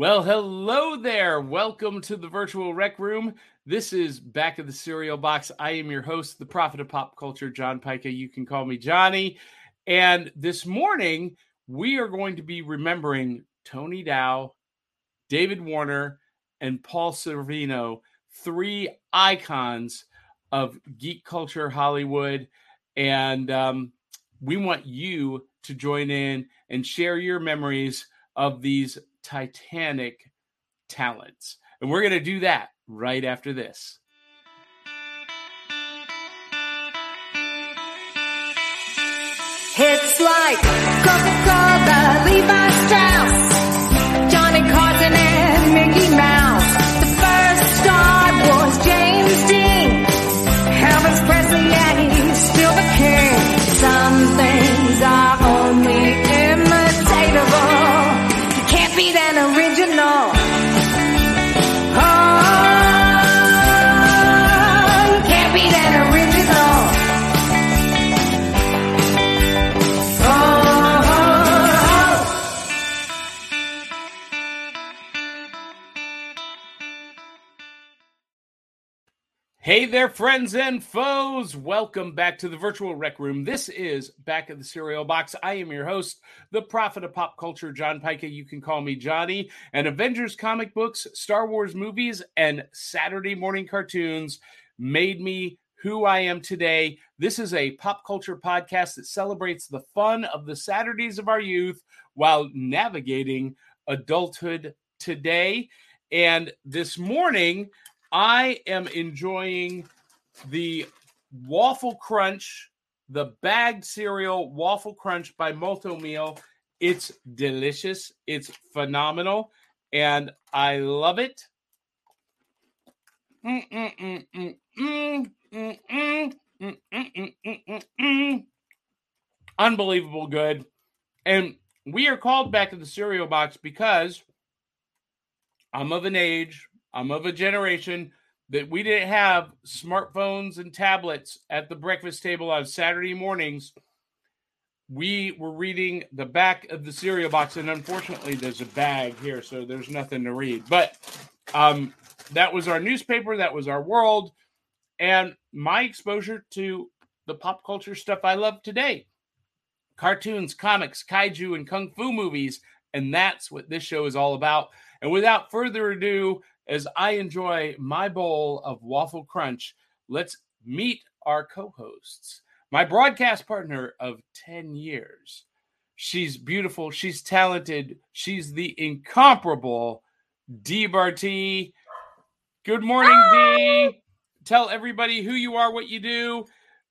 Well, hello there. Welcome to the virtual rec room. This is Back of the Cereal Box. I am your host, the prophet of pop culture, John Pyka. You can call me Johnny. And this morning, we are going to be remembering Tony Dow, David Warner, and Paul Sorvino, three icons of geek culture Hollywood. And um, we want you to join in and share your memories of these titanic talents. And we're going to do that right after this. It's like Coca-Cola, Levi Strauss, Johnny Carson and Mickey Mouse. The first star was James Dean. Elvis Presley, yeah, he's still the king. Some there, friends and foes. Welcome back to the virtual rec room. This is Back of the Cereal Box. I am your host, the prophet of pop culture, John Pyka. You can call me Johnny. And Avengers comic books, Star Wars movies, and Saturday morning cartoons made me who I am today. This is a pop culture podcast that celebrates the fun of the Saturdays of our youth while navigating adulthood today. And this morning, I am enjoying the waffle crunch, the bagged cereal waffle crunch by Malt-O-Meal. It's delicious. It's phenomenal, and I love it. Unbelievable good. And we are called back to the cereal box because I'm of an age I'm of a generation that we didn't have smartphones and tablets at the breakfast table on Saturday mornings. We were reading the back of the cereal box, and unfortunately, there's a bag here, so there's nothing to read. But um, that was our newspaper, that was our world, and my exposure to the pop culture stuff I love today cartoons, comics, kaiju, and kung fu movies. And that's what this show is all about. And without further ado, as I enjoy my bowl of Waffle Crunch, let's meet our co hosts. My broadcast partner of 10 years. She's beautiful. She's talented. She's the incomparable Dee Bartee. Good morning, Dee. Tell everybody who you are, what you do,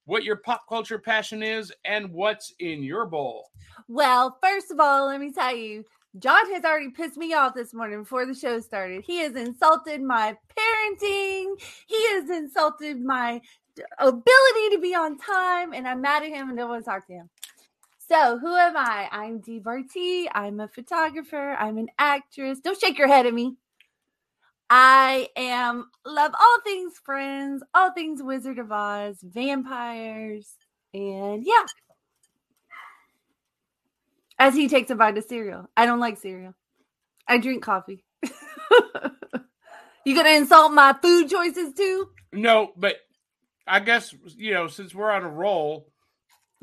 what your pop culture passion is, and what's in your bowl. Well, first of all, let me tell you, John has already pissed me off this morning before the show started. He has insulted my parenting. He has insulted my ability to be on time, and I'm mad at him and don't want to talk to him. So, who am I? I'm Dee Bartee. I'm a photographer. I'm an actress. Don't shake your head at me. I am love all things friends, all things Wizard of Oz, vampires, and yeah. As he takes a bite of cereal. I don't like cereal. I drink coffee. you gonna insult my food choices too? No, but I guess, you know, since we're on a roll,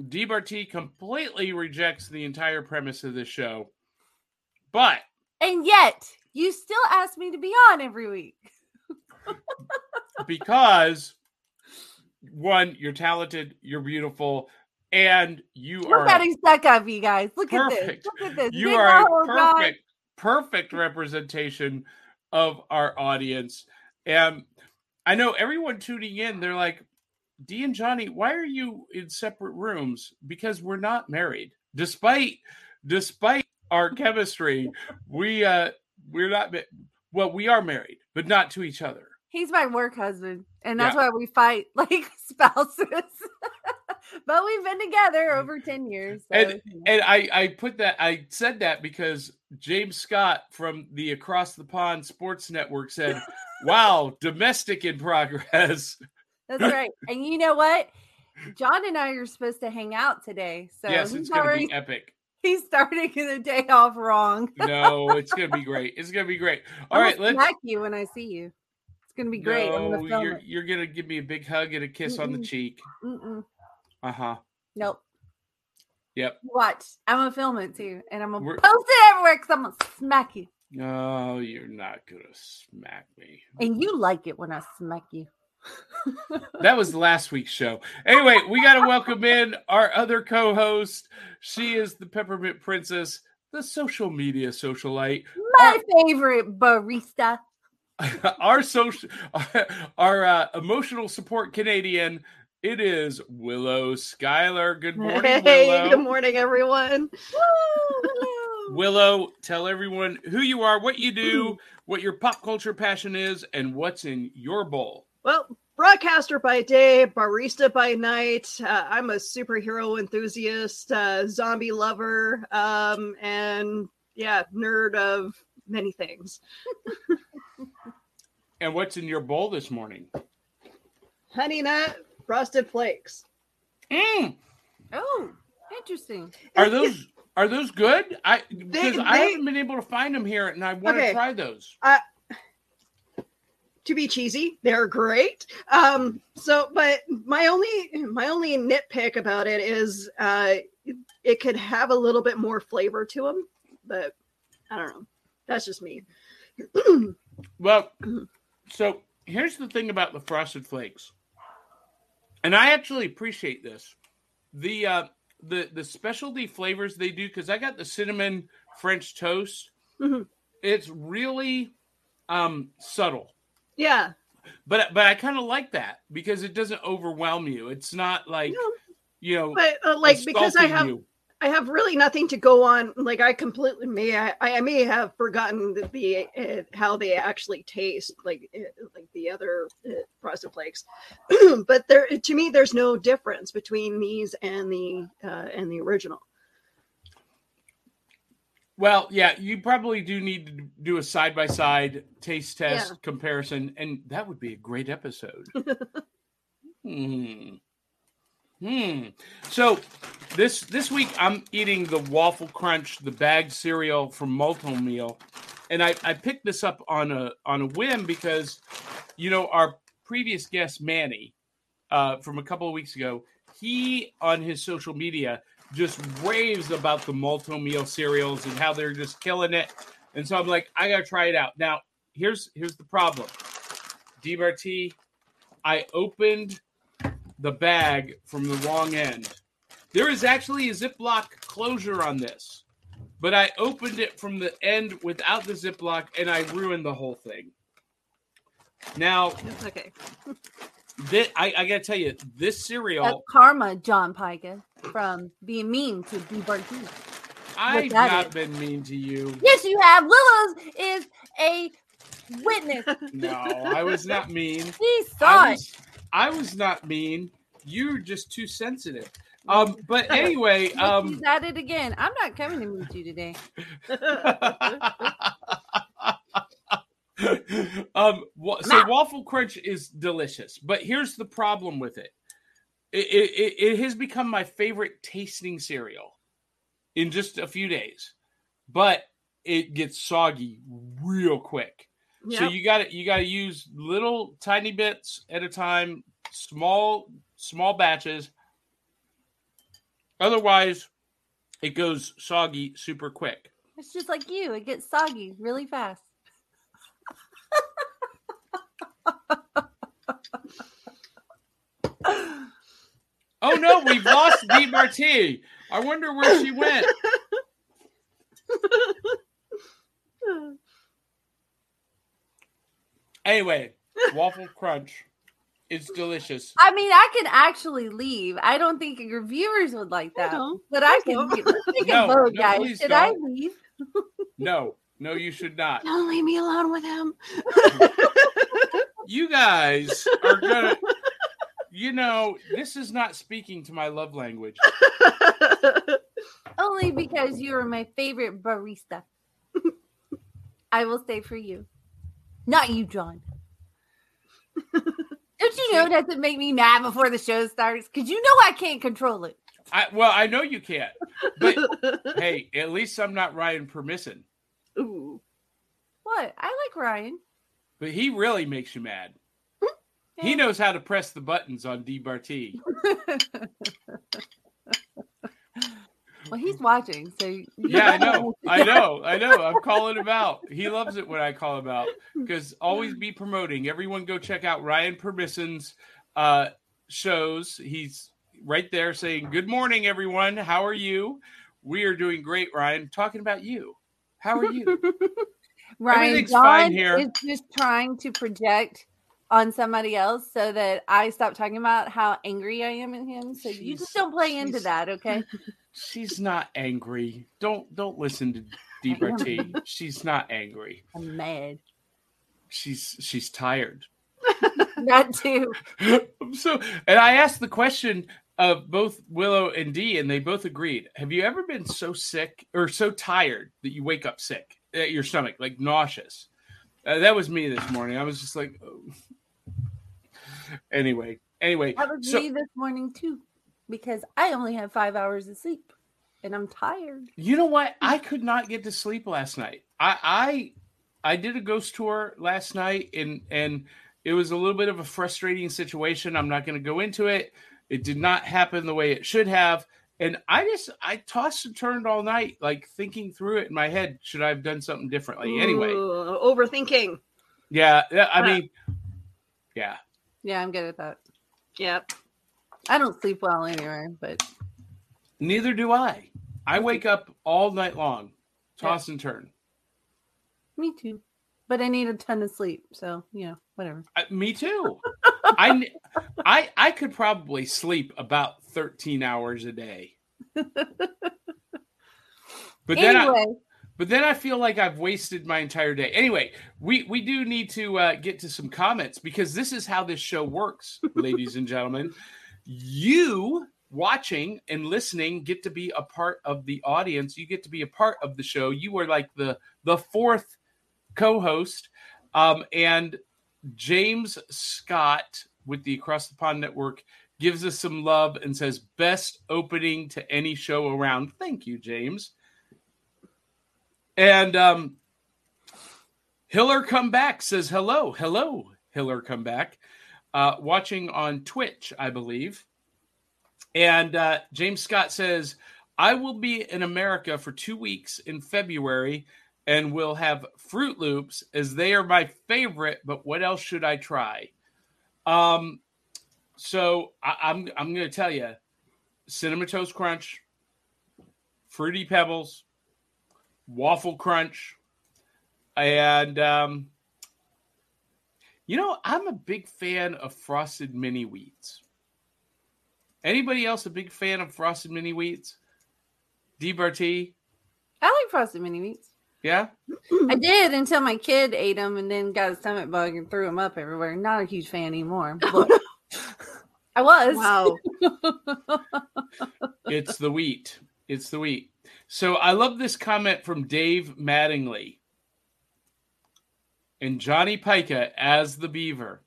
D Bartee completely rejects the entire premise of this show. But And yet, you still ask me to be on every week. because one, you're talented, you're beautiful, and you We're are getting stuck up, you guys. Look perfect. at this. Look at this. You Big are a perfect, perfect representation of our audience. And I know everyone tuning in, they're like, Dee and Johnny, why are you in separate rooms? Because we're not married. Despite despite our chemistry, we uh we're not well, we are married, but not to each other. He's my work husband, and that's Yeah. why we fight like spouses. but we've been together over 10 years. So, And you know. and I I put that I said that because James Scott from the Across the Pond Sports Network said, "Wow, domestic in progress." that's right. And you know what? John and I are supposed to hang out today. So yes, he's it's going to be epic. He's starting the day off wrong. No, it's gonna be great. It's gonna be great. All right, let's. smack you when I see you. It's gonna be great. I'm No, gonna you're you're gonna give me a big hug and a kiss on the cheek. Mm-mm. Uh huh. Nope. Yep. Watch. I'm gonna film it too, and I'm gonna We're- post it everywhere because I'm gonna smack you. No, you're not gonna smack me. And you like it when I smack you. That was last week's show. Anyway, we got to welcome in our other co-host. She is the Peppermint Princess, the social media socialite, My favorite barista. our social, our uh, emotional support Canadian. It is Willow Skylor. Good morning, Hey, Willow. good morning, everyone. Willow, tell everyone who you are, what you do, what your pop culture passion is, and what's in your bowl. Well, broadcaster by day, barista by night. Uh, I'm a superhero enthusiast, uh, zombie lover, um, and yeah, nerd of many things. And what's in your bowl this morning? Honey nut frosted flakes. Mm, Oh, interesting. are those are those good? I because I haven't been able to find them here, and I want to try those. to be cheesy they're great um so but my only my only nitpick about it is uh it could have a little bit more flavor to them but i don't know that's just me Well, so here's the thing about the frosted flakes, and I actually appreciate this. The uh, the the specialty flavors they do because I got the cinnamon French toast. Mhm. It's really um subtle. yeah but but I kind of like that because it doesn't overwhelm you. It's not like No, you know, but uh, like because i have you. I have really nothing to go on like i completely may i, I may have forgotten the, the uh, how they actually taste like uh, like the other uh, frosted flakes but there to me there's no difference between these and the uh, and the original Well, yeah, you probably do need to do a side by side taste test Yeah. comparison, and that would be a great episode. hmm. Hmm. So this this week I'm eating the waffle crunch, the bag cereal from Malt-O-Meal, and I I picked this up on a on a whim because you know our previous guest Manny uh, from a couple of weeks ago, he on his social media just raves about the Malt-O-Meal cereals and how they're just killing it, and so I'm like I gotta try it out. Now here's here's the problem, D Bartee. I opened the bag from the wrong end. There is actually a Ziploc closure on this, but I opened it from the end without the Ziploc and I ruined the whole thing. Now, It's okay. thi- I, I gotta tell you, this That's cereal, karma, John Pyka, from being mean to B. Bartee. I've not is. been mean to you. Yes, you have. Willow's is a witness. No, I was not mean. He saw I it. I was not mean. You're just too sensitive. Um, but anyway, um, he's at it again. I'm not coming to meet you today. um wa- so waffle crunch is delicious but here's the problem with it it, it it- it has become my favorite tasting cereal in just a few days but it gets soggy real quick so you got to you got to use little tiny bits at a time small small batches otherwise it goes soggy super quick It's just like you. It gets soggy really fast. Oh no, we've lost Dee Marti. I wonder where she went. Anyway, waffle crunch. It's delicious. I mean, I can actually leave. I don't think your viewers would like that, don't. but I Please can. leave. Let's take No, a vote, no, guys. Should I don't. leave? No, no, you should not. Don't leave me alone with him. You guys are gonna. You know, this is not speaking to my love language. Only because you are my favorite barista. I will stay for you, not you, John. Don't you know it doesn't make me mad before the show starts? Because you know I can't control it. I well, I know you can't, but hey, at least I'm not Ryan Permisson, Ooh. What? I like Ryan. but he really makes you mad. Hmm? He knows how to press the buttons on D Bartee. well, he's watching, so Yeah, I know. I know. I know. I'm calling him out. He loves it when I call him out because always be promoting. Everyone go check out Ryan Permisson's uh, shows. He's right there saying, Good morning, everyone. How are you? We are doing great, Ryan. Talking about you. How are you? Ryan Everything's John fine here. is just trying to project on somebody else so that I stop talking about how angry I am at him. So you just don't play into that, okay? She's not angry. Don't don't listen to D Bartee. She's not angry. I'm mad. She's she's tired. That too. so and I asked the question of both Willow and Dee, and they both agreed. Have you ever been so sick or so tired that you wake up sick at your stomach, like nauseous? Uh, that was me this morning. I was just like, oh. anyway, anyway. That was so me this morning too, because I only have five hours of sleep and I'm tired. you know what? I could not get to sleep last night. I I I did a ghost tour last night, and and it was a little bit of a frustrating situation. I'm not going to go into it. It did not happen the way it should have. And I just I tossed and turned all night, like thinking through it in my head. Should I have done something differently? Anyway, overthinking. yeah, yeah. I Uh. mean, yeah. Yeah, I'm good at that. Yep. I don't sleep well anyway, but Neither do I. I wake up all night long, toss and turn. me too. But I need a ton of sleep, so you know, whatever. I, me too. I I I could probably sleep about 13 hours a day. But then I, but then I feel like I've wasted my entire day. Anyway, we we do need to uh, get to some comments because this is how this show works, ladies and gentlemen. You watching and listening get to be a part of the audience. You get to be a part of the show. You are like the the fourth co-host, um, and James Scott with the Across the Pond Network gives us some love and says best opening to any show around. Thank you, James. And um, Hiller come back says hello, hello, Hiller come back. Uh, watching on Twitch, I believe. And uh, James Scott says, I will be in America for two weeks in February and we'll have Froot Loops as they are my favorite. But what else should I try? Um, so I, I'm I'm going to tell you, cinnamon toast crunch, fruity pebbles, waffle crunch, and um, you know I'm a big fan of frosted mini wheats. Anybody else a big fan of frosted mini wheats? D Bartee, I like frosted mini wheats. Yeah. I did until my kid ate them and then got a stomach bug and threw them up everywhere. Not a huge fan anymore. But I was. Wow. it's the wheat. It's the wheat. So I love this comment from Dave Mattingly and Johnny Pyka as the beaver.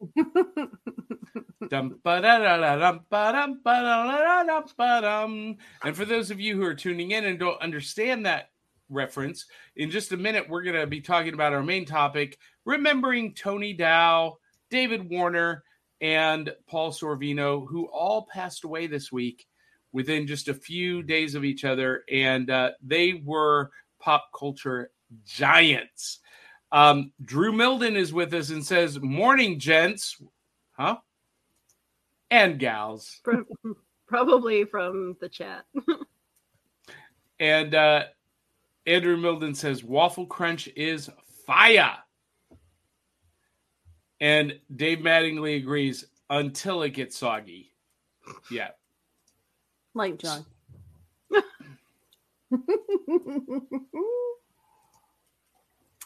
And for those of you who are tuning in and don't understand that reference, in just a minute, we're going to be talking about our main topic remembering Tony Dow, David Warner, and Paul Sorvino, who all passed away this week within just a few days of each other. And uh, they were pop culture giants. Um, Drew Milden is with us and says, Morning, gents. Huh? And gals. Probably from the chat. And uh, Andrew Milden says, Waffle Crunch is fire. And Dave Mattingly agrees until it gets soggy. Yeah. Like John.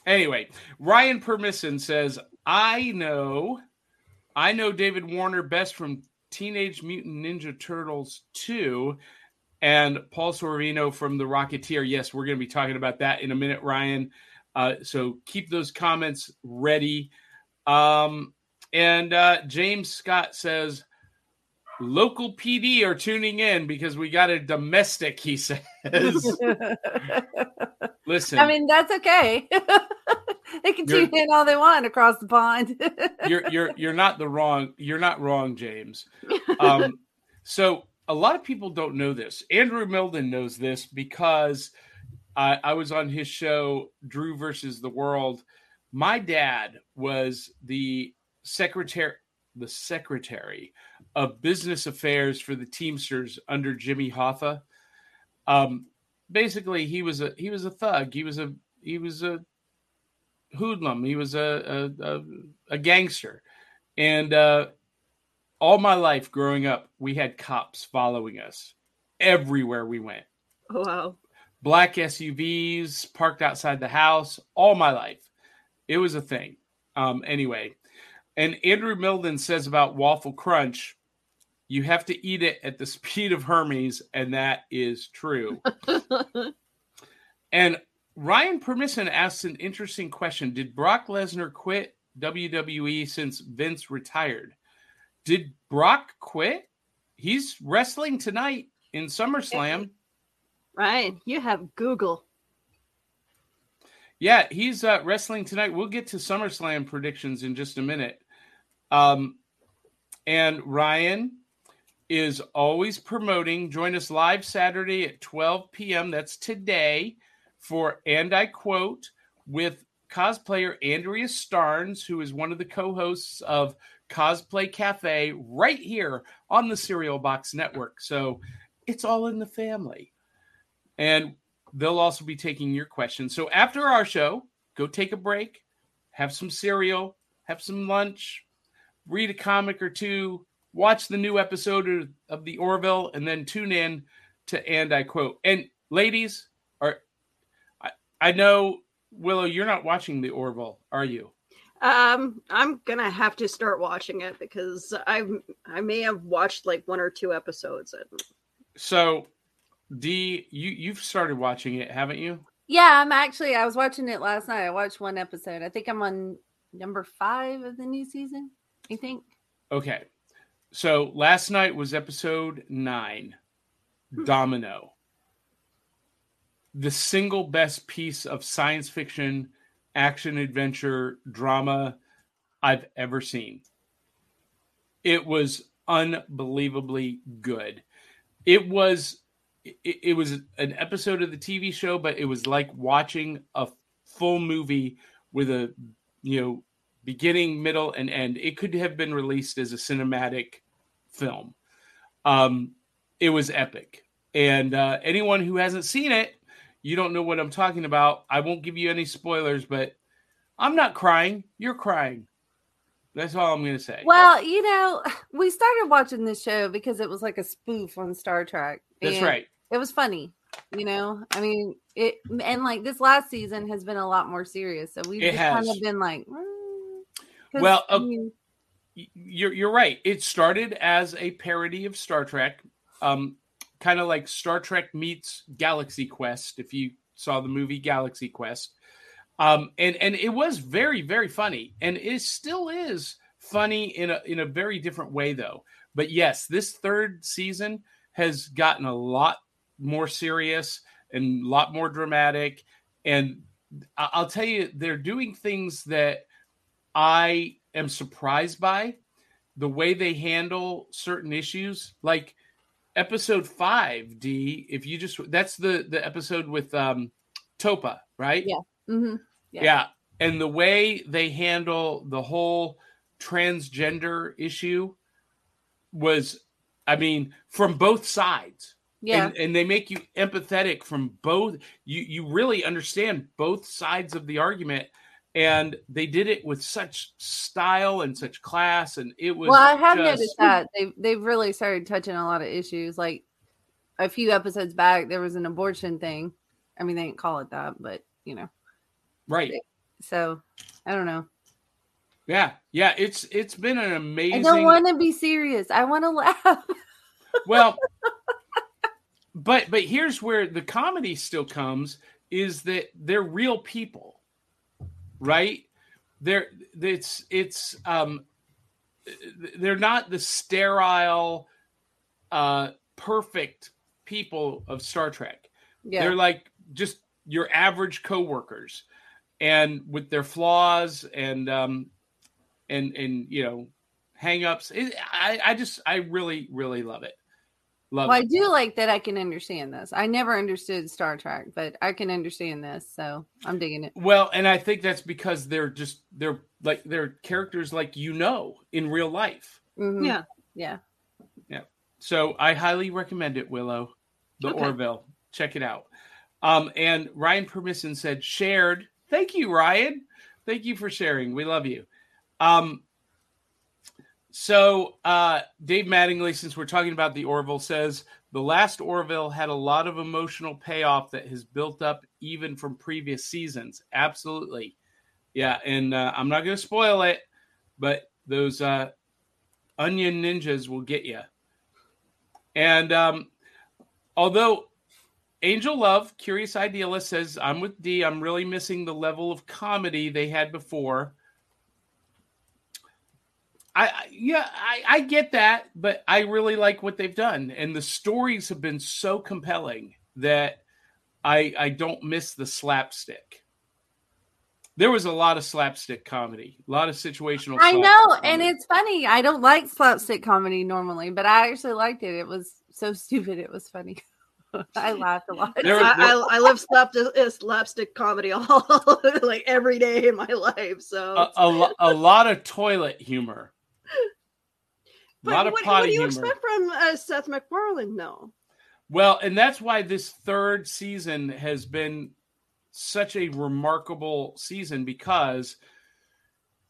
Anyway, Ryan Permisson says, I know, I know David Warner best from Teenage Mutant Ninja Turtles 2 and Paul Sorvino from The Rocketeer. Yes, we're going to be talking about that in a minute, Ryan. Uh, so keep those comments ready. Um, and uh, James Scott says, local PD are tuning in because we got a domestic, he says. Listen, I mean, that's okay. they can tune in all they want across the pond. you're you're you're not the wrong you're not wrong, James. Um, so a lot of people don't know this. Andrew Milden knows this because I, I was on his show, Drew versus the World. My dad was the secretary the secretary of business affairs for the Teamsters under Jimmy Hoffa. Um, basically, he was a he was a thug. He was a he was a hoodlum. He was a a, a, a gangster, and uh, all my life growing up, we had cops following us everywhere we went. Oh, wow. Black SUVs parked outside the house. All my life, it was a thing. Um, anyway, and Andrew Milden says about waffle crunch, you have to eat it at the speed of Hermes, and that is true. And Ryan Permisson asks an interesting question. Did Brock Lesnar quit WWE since Vince retired? Did Brock quit? He's wrestling tonight in SummerSlam. Ryan, you have Google. Yeah, he's uh, wrestling tonight. We'll get to SummerSlam predictions in just a minute. Um, and Ryan is always promoting. Join us live Saturday at 12 p.m. That's today for And I Quote with cosplayer Andrea Starnes, who is one of the co hosts of Cosplay Cafe right here on the Cereal Box Network. So it's all in the family. And they'll also be taking your questions. So after our show, go take a break, have some cereal, have some lunch, read a comic or two, watch the new episode of, the Orville, and then tune in to And I Quote. And ladies, are I, I know Willow, you're not watching the Orville, are you? Um, I'm gonna have to start watching it because I I may have watched like one or two episodes. And So D, you you've started watching it, haven't you? yeah, I'm actually. I was watching it last night. I watched one episode. I think I'm on number five of the new season. I think. Okay. So last night was episode nine Domino. The single best piece of science fiction, action adventure, drama I've ever seen. It was unbelievably good. It was it, it was an episode of the TV show, but it was like watching a full movie with a you know beginning, middle, and end. It could have been released as a cinematic film. Um, it was epic, and uh, anyone who hasn't seen it, you don't know what I'm talking about. I won't give you any spoilers, but I'm not crying. You're crying. That's all I'm going to say. Well, you know, we started watching this show because it was like a spoof on Star Trek. That's right. It was funny. You know, I mean, it and like this last season has been a lot more serious. So we've kind of been like, mm, Well, I uh, mean, You're you're right. It started as a parody of Star Trek, um, kind of like Star Trek meets Galaxy Quest. If you saw the movie Galaxy Quest, um, and and it was very very funny, and it still is funny in a in a very different way though. But yes, this third season has gotten a lot more serious and a lot more dramatic, and I'll tell you, they're doing things that I am surprised by the way they handle certain issues. Like episode five, D, if you just that's the the episode with um Topa, right? Yeah. mhm. Yeah. Yeah. And the way they handle the whole transgender issue was I mean, from both sides. yeah, And, and they make you empathetic from both you you really understand both sides of the argument and they did it with such style and such class and it was well, I have just- noticed that they've they've really started touching a lot of issues. Like a few episodes back, there was an abortion thing. I mean, they didn't call it that, but you know. right So I don't know. yeah yeah it's it's been an amazing I don't want to be serious. I want to laugh. well but but here's where the comedy still comes is that they're real people right they're it's it's um they're not the sterile uh, perfect people of Star Trek. Yeah. They're like just your average coworkers, and with their flaws and um, and and you know, hangups. It, I I just I really really love it. Love Well, I do like that I can understand this. I never understood Star Trek, but I can understand this, so I'm digging it. Well, and I think that's because they're just they're like they're characters like you know in real life. Mhm. Yeah. Yeah. So I highly recommend it, Willow, the Okay. Orville. Check it out. Um, and Ryan Permission said shared. Thank you, Ryan. Thank you for sharing. We love you. Um, so uh, Dave Mattingly, since we're talking about the Orville, says the last Orville had a lot of emotional payoff that has built up even from previous seasons. Absolutely, yeah. And uh, I'm not going to spoil it, but those uh, onion ninjas will get you. And um, although Angel Love, Curious Idealist says, I'm with D. I'm really missing the level of comedy they had before. I I- yeah, I, I get that, but I really like what they've done. And the stories have been so compelling that I I don't miss the slapstick. There was a lot of slapstick comedy, a lot of situational. I slapstick know, and it's funny. I don't like slapstick comedy normally, but I actually liked it. It was so stupid. It was funny. I laughed a lot. There was- I, I, I love slapstick, uh, slapstick comedy all like every day in my life. So, a, a, a lot of toilet humor. A but lot of what, potty what do you humor. expect from uh, Seth MacFarlane? No, Well, and that's why this third season has been such a remarkable season because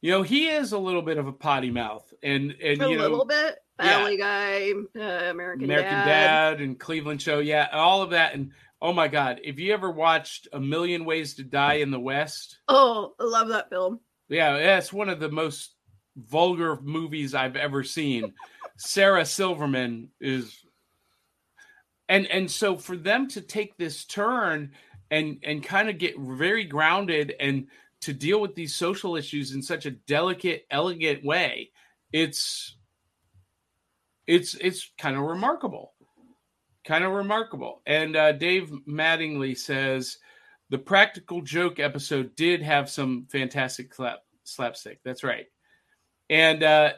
you know he is a little bit of a potty mouth and and a you know little bit. yeah. Family Guy, uh, American, American Dad. Dad. and Cleveland Show, yeah, all of that and oh my god, if you ever watched A Million Ways to Die in the West, Oh, I love that film. yeah, that's one of the most vulgar movies I've ever seen. Sarah Silverman is and and so for them to take this turn and and kind of get very grounded and to deal with these social issues in such a delicate elegant way it's it's it's kind of remarkable. Kind of remarkable. And uh, dave mattingly says the practical joke episode did have some fantastic slap, slapstick. That's right and uh,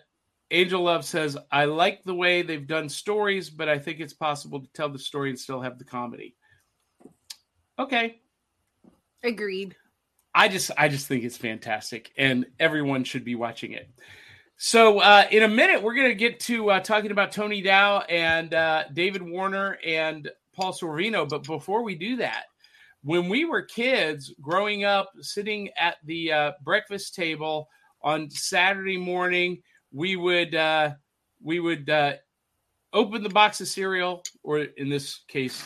Angel Love says, I like the way they've done stories, but I think it's possible to tell the story and still have the comedy. Okay. Agreed. I just I just think it's fantastic and everyone should be watching it. So uh, in a minute, we're going to get to uh, talking about Tony Dow and uh, David Warner and Paul Sorvino. But before we do that, when we were kids growing up, sitting at the uh, breakfast table on Saturday morning, we would uh, we would uh, open the box of cereal, or in this case,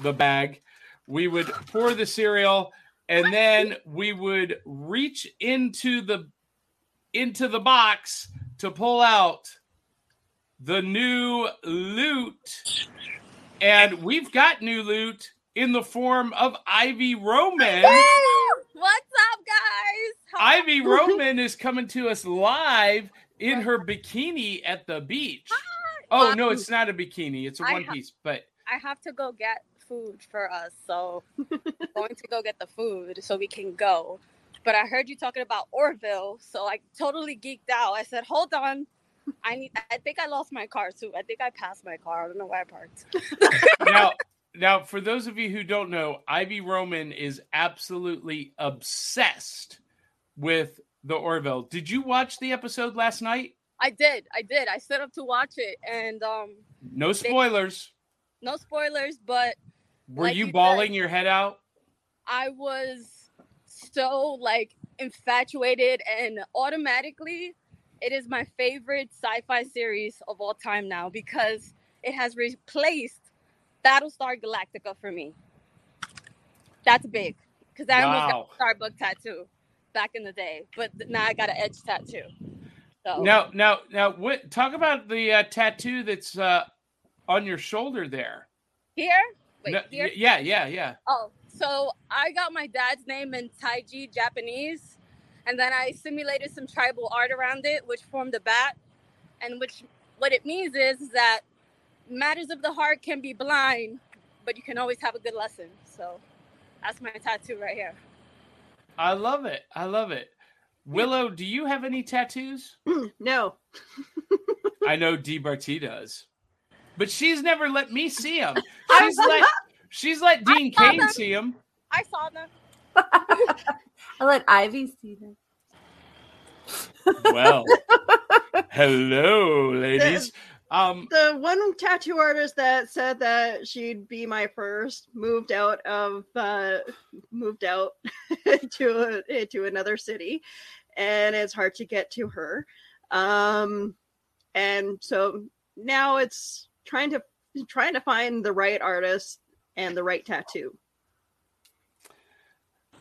the bag. We would pour the cereal, and then we would reach into the into the box to pull out the new loot. And we've got new loot in the form of Ivy Roman. What's up, guys? How- Ivy Roman is coming to us live in her bikini at the beach. Ah, oh no, it's not a bikini; it's a one piece. But I have to go get food for us, so going to go get the food so we can go. But I heard you talking about Orville, so I totally geeked out. I said, "Hold on, I need. I think I lost my car too. I think I passed my car. I don't know where I parked." now, now, for those of you who don't know, Ivy Roman is absolutely obsessed with the Orville. Did you watch the episode last night? I did. I did. I set up to watch it, and um, No spoilers. no spoilers, but Were like you you bawling your head out? I was so like infatuated and automatically it is my favorite sci-fi series of all time now because it has replaced Battlestar Galactica for me. That's big because I almost got a Starbucks tattoo back in the day, but now I got an edge tattoo. So Now, now, now, what? Talk about the uh, tattoo that's uh, on your shoulder there. here, wait, No, here. yeah, yeah, yeah. Oh, so I got my dad's name in Taiji Japanese, and then I simulated some tribal art around it, which formed a bat, and which what it means is that matters of the heart can be blind, but you can always have a good lesson. So that's my tattoo right here. I love it. I love it. Willow, do you have any tattoos? no. I know D Bartee does, but she's never let me see them. She's let she's let Dean Cain them. see them. I saw them. I let Ivy see them. Well, hello, ladies. Um, The one tattoo artist that said that she'd be my first moved out of uh moved out to a, to another city and it's hard to get to her. Um and so now it's trying to trying to find the right artist and the right tattoo.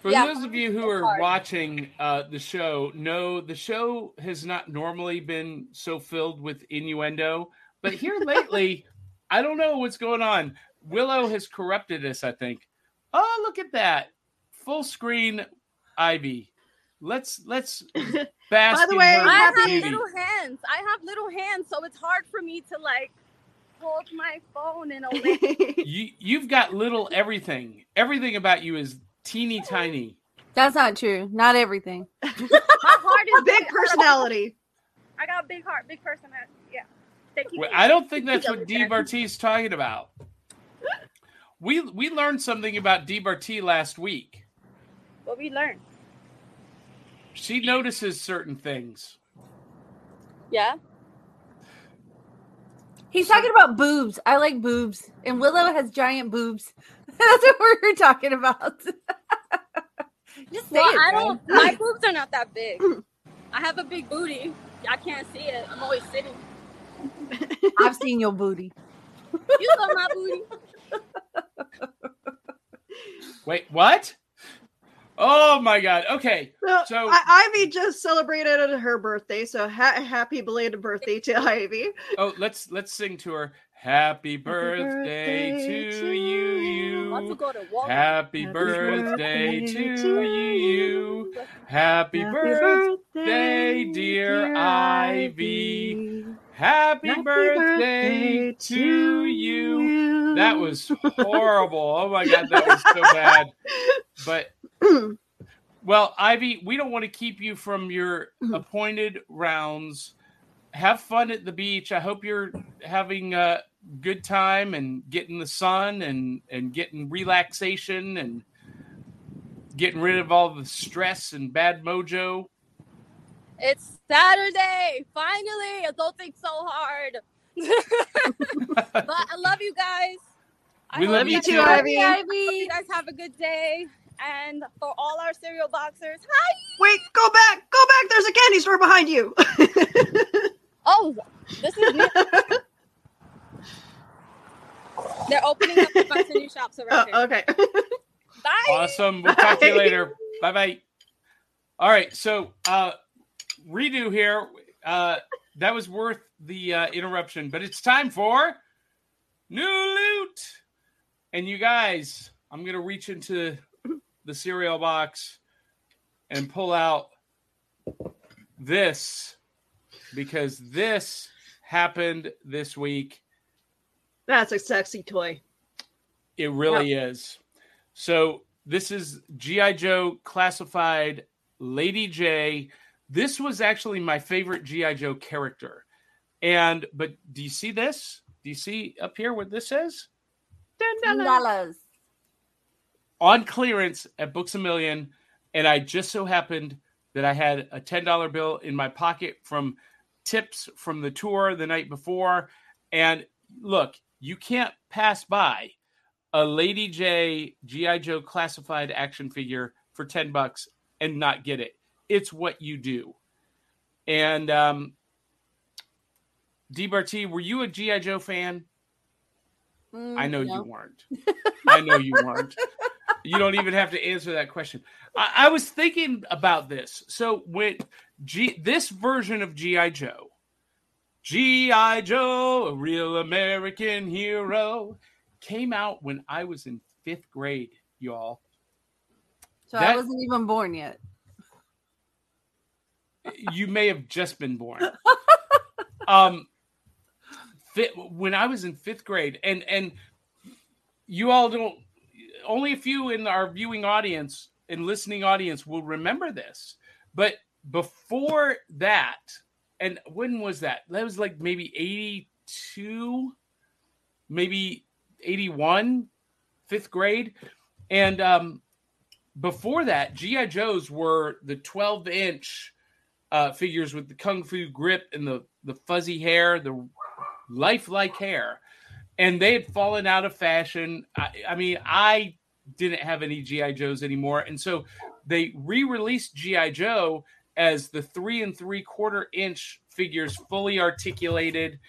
For Yeah, those of you who are hard. watching uh, the show, no, the show has not normally been so filled with innuendo, but here lately, I don't know what's going on. Willow has corrupted us, I think. Oh, look at that full screen Ivy. Let's let's bask By the way, I have beauty. little hands. I have little hands, so it's hard for me to like hold my phone in a way. You you've got little everything. Everything about you is teeny tiny. That's not true. Not everything. my heart is Big personality. I got a big heart, big personality. Yeah. Thank you. Well, I don't think that's what D check. Bartee's talking about. We we learned something about D Bartee last week. What we learned. She notices certain things. Yeah. He's talking about boobs. I like boobs. And Willow has giant boobs. That's what we were talking about. Just say Well, it. I don't. My boobs are not that big. I have a big booty. I can't see it. I'm always sitting. I've seen your booty. You saw my booty. Wait, what? Oh my god. Okay. So, So- I- Ivy just celebrated her birthday, so ha- happy belated birthday to Ivy. Oh, let's let's sing to her. Happy birthday, birthday to to you. Want to to Walmart? Happy Happy birthday birthday to to you. Happy birthday, dear Ivy. Happy birthday to you. That was horrible. Oh my god, that was so bad. But well, Ivy, we don't want to keep you from your Mhm. appointed rounds. Have fun at the beach. I hope you're having a good time and getting the sun and and getting relaxation and getting rid of all the stress and bad mojo. It's Saturday. Finally. Don't think so hard. but I love you guys. We hope love you too, have- Ivy. I hope you guys have a good day. And for all our cereal boxers, hi. Wait, go back, go back. There's a candy store behind you. Oh, this is new. They're opening up a bunch of new shops around Oh, here. okay. Bye. Awesome. We'll talk to you later. Bye bye. All right. So, uh, redo here. Uh, that was worth the uh, interruption, but it's time for new loot. And you guys, I'm going to reach into the cereal box and pull out this because this happened this week. That's a sexy toy. It really is. So this is GI Joe classified Lady Jaye. This was actually my favorite GI Joe character. And but do you see this? Do you see up here what this says? Dollars. On clearance at Books a Million, and I just so happened that I had a ten dollar bill in my pocket from tips from the tour the night before. And look, you can't pass by a Lady Jaye GI Joe classified action figure for 10 bucks and not get it. It's what you do. And um D Bartee, were you a GI Joe fan? Mm, I know no. you weren't. I know you weren't. You don't even have to answer that question. I, I was thinking about this. So when G this version of GI Joe, GI Joe, a real American hero, came out when I was in fifth grade, y'all. So I wasn't even born yet. You may have just been born. Um, when I was in fifth grade, and and you all don't. Only a few in our viewing audience and listening audience will remember this, but before that, and when was that? That was like maybe eighty two, maybe eighty one, fifth grade, and um, before that, GI Joes were the twelve inch uh, figures with the kung fu grip and the the fuzzy hair, the lifelike hair, and they had fallen out of fashion. I, I mean, I didn't have any GI Joes anymore, and so they re-released GI Joe as the three and three quarter inch figures, fully articulated,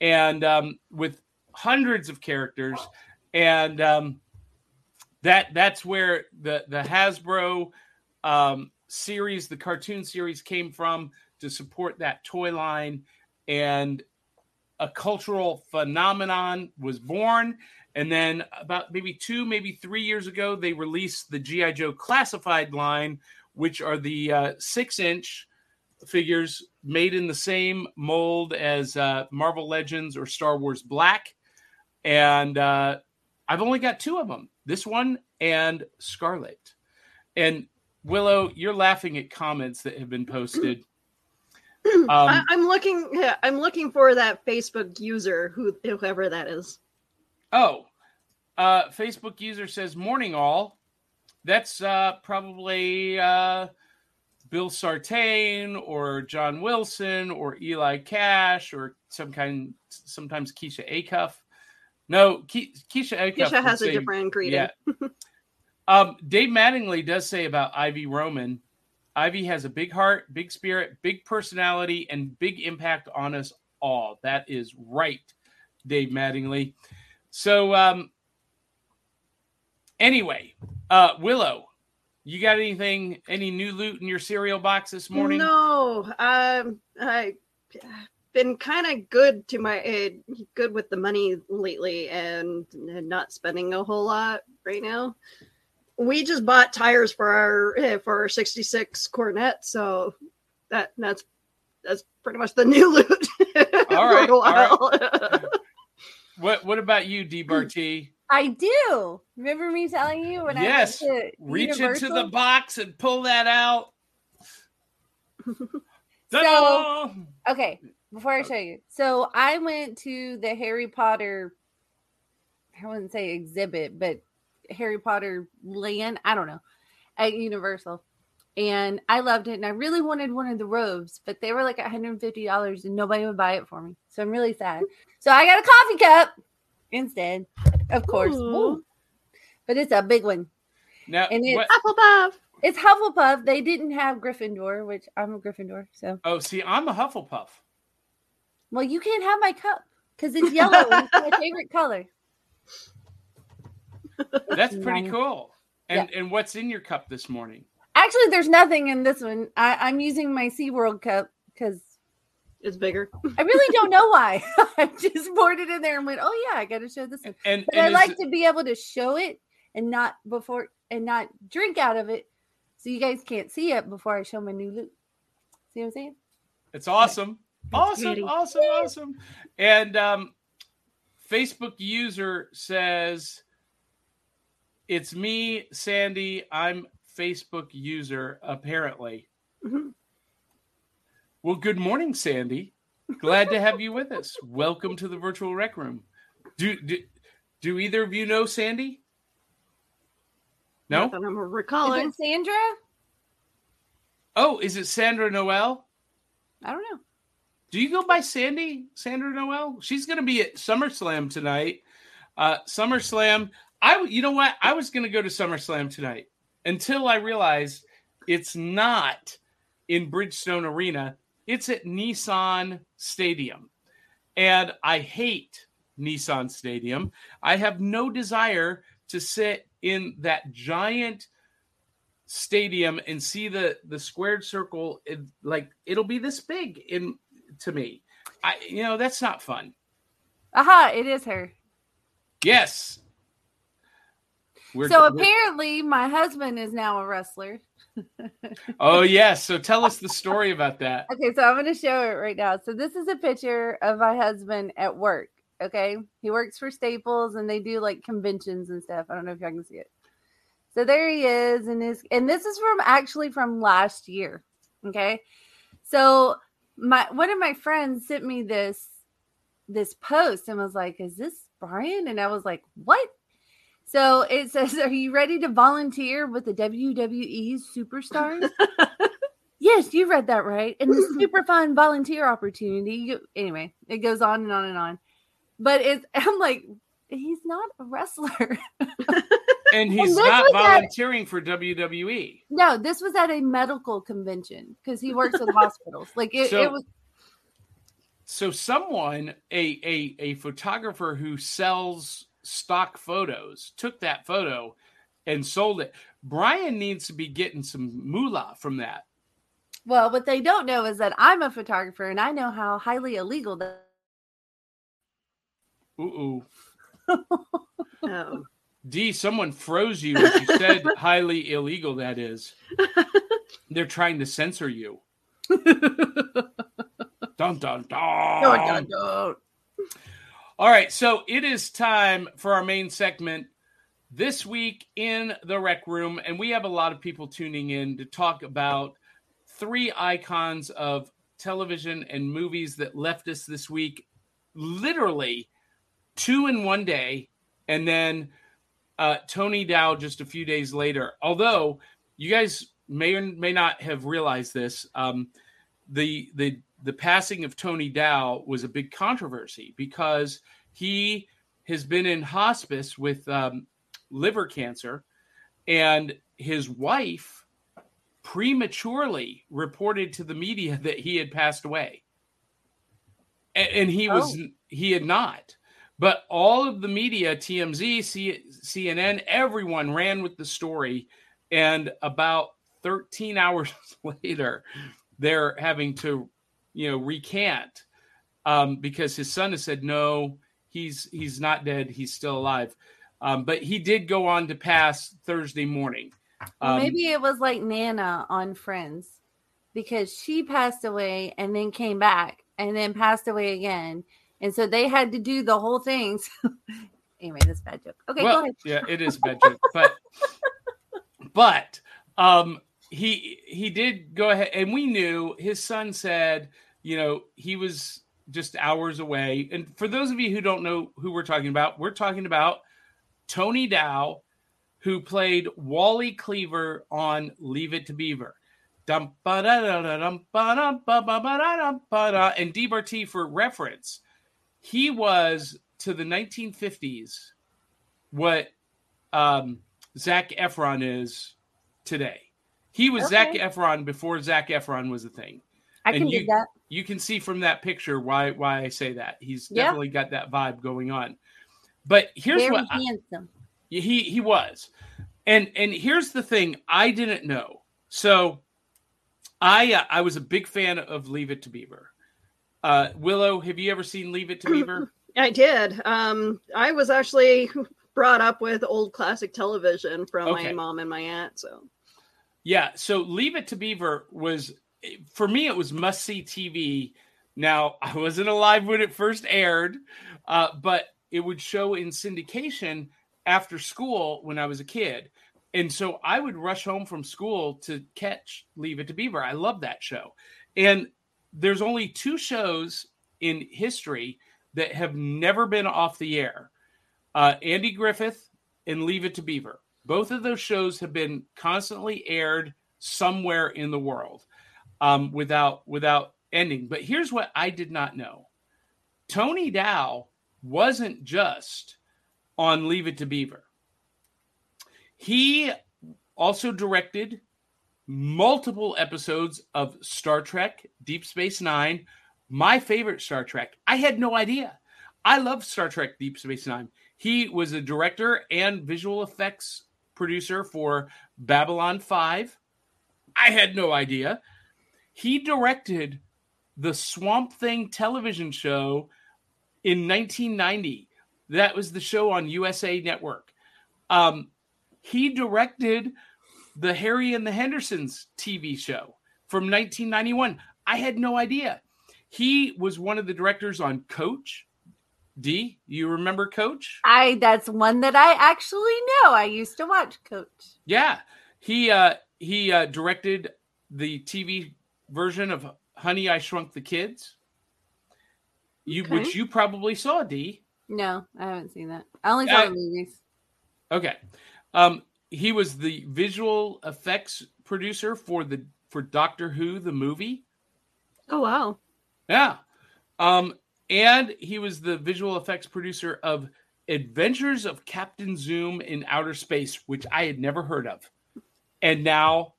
and um, with hundreds of characters, and um, that that's where the the Hasbro um, series, the cartoon series, came from to support that toy line, and a cultural phenomenon was born. And then about maybe two, maybe three years ago, they released the GI Joe classified line, which are the uh, six inch figures made in the same mold as uh, Marvel Legends or Star Wars Black. And uh, I've only got two of them this one and Scarlett. And Willow, you're laughing at comments that have been posted. Um, I, I'm looking. Yeah, I'm looking for that Facebook user, who whoever that is. Oh, uh, Facebook user says, Morning all. That's uh, probably uh, Bill Sartain or John Wilson or Eli Cash or some kind, sometimes Keisha Acuff. No, Ke- Keisha Acuff. Keisha has a different greeting. Yeah. um, Dave Mattingly does say about Ivy Roman Ivy has a big heart, big spirit, big personality, and big impact on us all. That is right, Dave Mattingly. So, um, anyway, uh, Willow, you got anything, any new loot in your cereal box this morning? No, um, I been kind of good to my uh, good with the money lately, and, and not spending a whole lot right now. We just bought tires for our uh, for our '66 Coronet, so that that's that's pretty much the new loot for right, a all while. What What about you, D. Bartee? I do. Remember me telling you when Yes. I went to Reach Universal? into the box and pull that out. Ta-da! Okay, before I show you. So I went to the Harry Potter, I wouldn't say exhibit, but Harry Potter land, I don't know, at Universal. And I loved it. And I really wanted one of the robes, but they were like $150 and nobody would buy it for me. So I'm really sad. So I got a coffee cup instead, of course. Ooh. Woo. But it's a big one. Now, And it's- what- Hufflepuff. It's Hufflepuff. They didn't have Gryffindor, which I'm a Gryffindor. So, oh, see, I'm a Hufflepuff. well, you can't have my cup because it's yellow. it's my favorite color. That's pretty cool. And and what's in your cup this morning? Actually, there's nothing in this one. I, I'm using my SeaWorld cup because It's bigger. I really don't know why. I just poured it in there and went, oh, yeah, I got to show this one. And, But and I like it- to be able to show it and not before and not drink out of it so you guys can't see it before I show my new loot. See what I'm saying? it's awesome. Awesome, Beauty. awesome, awesome. And um Facebook user says it's me, Sandy. I'm Facebook user, apparently. Mhm. Well, good morning, Sandy. Glad to have you with us. Welcome to the virtual rec room. Do do, do either of you know Sandy? No? Not that I'm Is recalling. it Sandra? Oh, is it Sandra Noel? I don't know. Do you go by Sandy, Sandra Noel? She's going to be at SummerSlam tonight. Uh, SummerSlam. I you know what? I was going to go to SummerSlam tonight until I realized it's not in Bridgestone Arena. It's at Nissan Stadium, and I hate Nissan Stadium. I have no desire to sit in that giant stadium and see the the squared circle it, like it'll be this big in to me i you know that's not fun Aha, it is her. yes We're, so apparently, my husband is now a wrestler. Oh yes. So tell us the story about that. Okay, so I'm going to show it right now. So this is a picture of my husband at work. Okay, he works for Staples, and they do like conventions and stuff. I don't know if y'all can see it. So there he is, and this and this is from actually from last year. Okay, so my one of my friends sent me this this post and was like, "Is this Brian?" And I was like, "What?" So it says, "Are you ready to volunteer with the WWE superstars?" yes, you read that right. And the super fun volunteer opportunity. You, anyway, it goes on and on and on. But it's I'm like, he's not a wrestler. And he's this not was at- volunteering for. WWE. no, this was at a medical convention because he works at hospitals. Like it, So- it was So someone, a, a a photographer who sells stock photos, took that photo and sold it. Brian needs to be getting some moolah from that. well, what they don't know is that I'm a photographer and I know how highly illegal that Ooh, ooh. Oh. D, someone froze you as you said highly illegal that is. They're trying to censor you. Dun dun dun. All right, so it is time for our main segment this week in the rec room, and we have a lot of people tuning in to talk about three icons of television and movies that left us this week, literally two in one day, and then uh, Tony Dow just a few days later. Although you guys may or may not have realized this, um, the the the passing of Tony Dow was a big controversy because he has been in hospice with um, liver cancer, and his wife prematurely reported to the media that he had passed away, and, and he was he had not. But all of the media, TMZ, C- CNN, everyone ran with the story, and about 13 hours later, they're having to, you know, recant um, because his son has said no, he's he's not dead, he's still alive. Um, but he did go on to pass Thursday morning. Well, Um, maybe it was like Nana on Friends because she passed away and then came back and then passed away again. And so they had to do the whole thing. anyway, that's a bad joke. Okay, well, go ahead. yeah, it is a bad joke, but but um, he he did go ahead, and we knew his son said, you know, he was just hours away. And for those of you who don't know who we're talking about, we're talking about Tony Dow, who played Wally Cleaver on Leave It to Beaver. And D Bartee for reference, he was to the 1950s what um, Zac Efron is today. He was Zac Okay. Efron before Zac Efron was a thing. I and can you- do that. You can see from that picture why why I say that. He's Yeah. definitely got that vibe going on. But here's Very what I- handsome. he he was and and here's the thing i didn't know so i uh, i was a big fan of leave it to beaver uh willow have you ever seen leave it to beaver I did. Um, I was actually brought up with old classic television from Okay. my mom and my aunt. So yeah so leave it to beaver was for me it was must see tv now i wasn't alive when it first aired uh but it would show in syndication after school when i was a kid. And so i would rush home from school to catch leave it to beaver. I love that show. And there's only two shows in history that have never been off the air uh, andy griffith and leave it to beaver both of those shows have been constantly aired somewhere in the world um, without without ending but here's what i did not know tony dow wasn't just on leave it to beaver he also directed multiple episodes of Star Trek, Deep Space Nine, my favorite Star Trek. I had no idea. I love Star Trek, Deep Space Nine. He was a director and visual effects producer for Babylon 5. I had no idea. He directed the Swamp Thing television show in 1990. That was the show on USA Network. Um, he directed the Harry and the Hendersons TV show from 1991. I had no idea. He was one of the directors on Coach. D, you remember Coach? I that's one that I actually know. I used to watch Coach. Yeah, he uh, he uh, directed the TV version of Honey I Shrunk the Kids. You, Okay. which you probably saw, D. No, I haven't seen that. I only saw Uh, the movies. Okay. Um, he was the visual effects producer for the for Doctor Who the movie. Oh wow. Yeah. Um, and he was the visual effects producer of Adventures of Captain Zoom in Outer Space, which I had never heard of. And now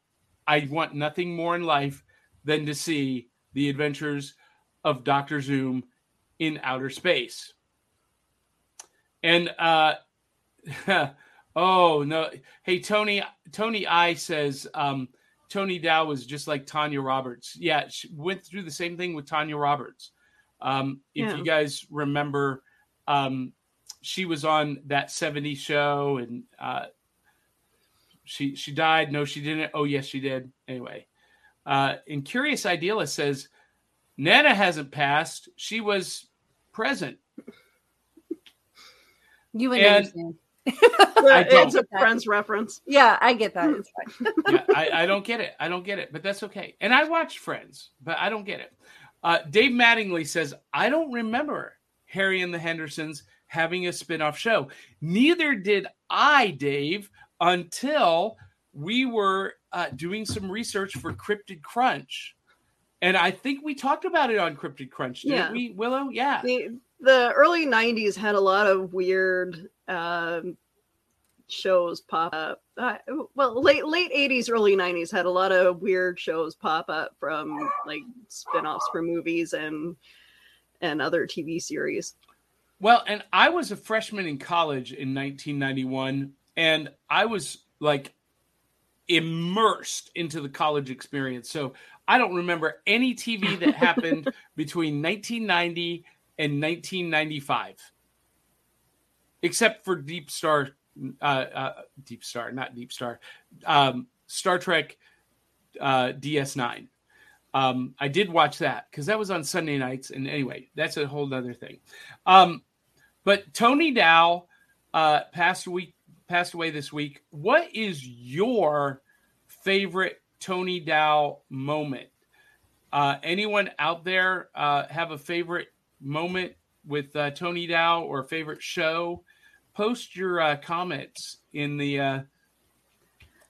I want nothing more in life than to see the adventures of Dr. Zoom in outer space. And uh oh no. Hey Tony Tony I says um Tony Dow was just like Tanya Roberts. Yeah, she went through the same thing with Tanya Roberts. Um, if Yeah. you guys remember, um, she was on that 70s show and uh, she she died. No, she didn't. Oh, yes, she did. Anyway, uh, and Curious Idealist says Nana hasn't passed. She was present. You would and- understand. It's a friend's reference. Yeah, I get that. It's fine. yeah, I, I don't get it. I don't get it, but that's okay. And I watched Friends, but I don't get it. Uh, Dave Mattingly says, I don't remember Harry and the Hendersons having a spin-off show. Neither did I, Dave, until we were uh, doing some research for Cryptid Crunch. And I think we talked about it on Cryptid Crunch, didn't Yeah. we, Willow? Yeah. The the early '90s had a lot of weird um, shows pop up. Uh, well, late late '80s, early '90s had a lot of weird shows pop up from like spin-offs for movies and and other TV series. Well, and I was a freshman in college in 1991, and I was like immersed into the college experience. So I don't remember any TV that happened between 1990 and 1995, except for Deep Star, uh, uh, Deep Star, not Deep Star, um, Star Trek uh, DS9. Um, I did watch that because that was on Sunday nights. And anyway, that's a whole other thing. Um, but Tony Dow uh, passed week passed away this week. What is your favorite Tony Dow moment? Uh, anyone out there uh, have a favorite moment with uh, Tony Dow or favorite show? Post your uh, comments in the uh,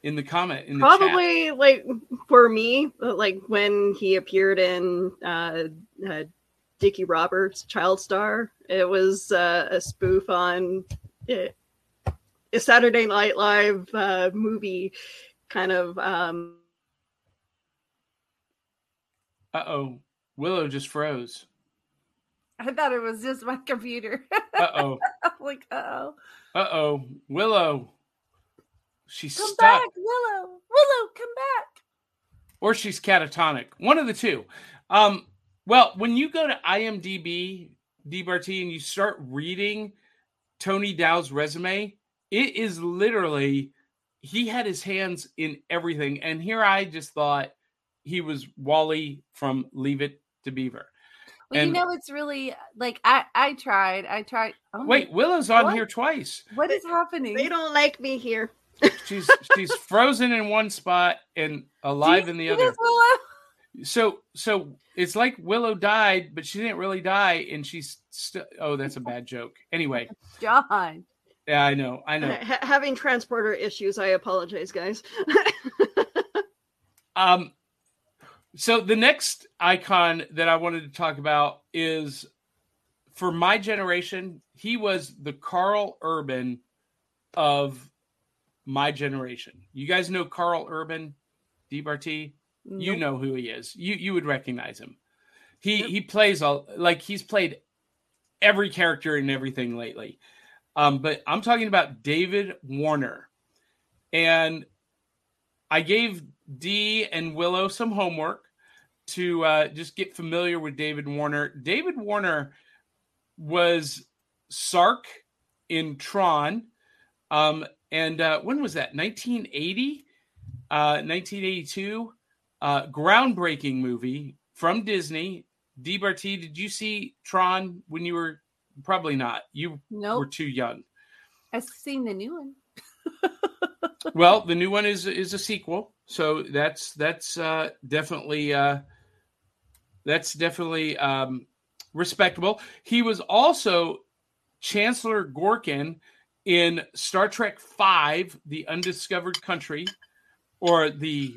in the comment in the chat. Probably like for me, like when he appeared in uh, uh, Dickie Roberts' Child Star, it was uh, a spoof on it, a Saturday Night Live uh, movie, kind of. Um, Uh oh, Willow just froze. I thought it was just my computer. Uh oh, like, uh oh, uh oh, Willow. She's come stuck. back, Willow. Willow, come back. or she's catatonic. One of the two. Um, well, when you go to IMDb, D Bartee, and you start reading Tony Dow's resume, it is literally he had his hands in everything. And here I just thought he was Wally from Leave It to Beaver. Well, And- you know, it's really like I I tried. I tried. Oh my- Wait, Willow's on What? here twice. what is happening? they don't like me here. She's she's frozen in one spot and alive in the other. So so it's like Willow died, but she didn't really die, and she's still. Oh, that's a bad joke. Anyway, John. yeah, I know, I know. Ha- having transporter issues, I apologize, guys. Um, so the next icon that I wanted to talk about is for my generation. He was the Karl Urban of my generation. You guys know Karl Urban, D Bartee. You know who he is. You you would recognize him. He he plays all like he's played every character in everything lately. Um, but I'm talking about David Warner, and I gave D and Willow some homework to uh, just get familiar with David Warner. David Warner was Sark in Tron. Um, and uh, when was that? 1980, uh, 1982. Uh, groundbreaking movie from Disney. D Bartee, did you see Tron when you were probably not? You Nope. were too young. I've seen the new one. Well, the new one is is a sequel, so that's that's uh, definitely uh, that's definitely um, respectable. He was also Chancellor Gorkon in Star Trek Five: The Undiscovered Country, or the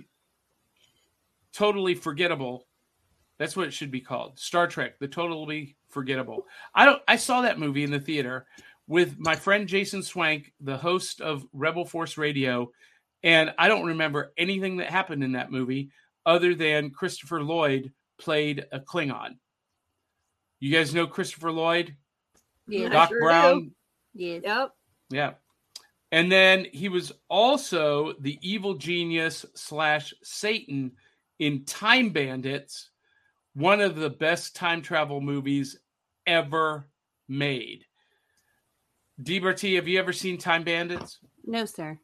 Totally Forgettable. That's what it should be called. Star Trek: The Totally Forgettable. I don't. I saw that movie in the theater with my friend Jason Swank, the host of Rebel Force Radio, and I don't remember anything that happened in that movie other than Christopher Lloyd played a Klingon. You guys know Christopher Lloyd, Yeah. I Doc sure. Brown, Yes. Yep. yeah. And then he was also the evil genius slash Satan in Time Bandits, one of the best time travel movies ever made. D Bartee, have you ever seen Time Bandits? No, sir.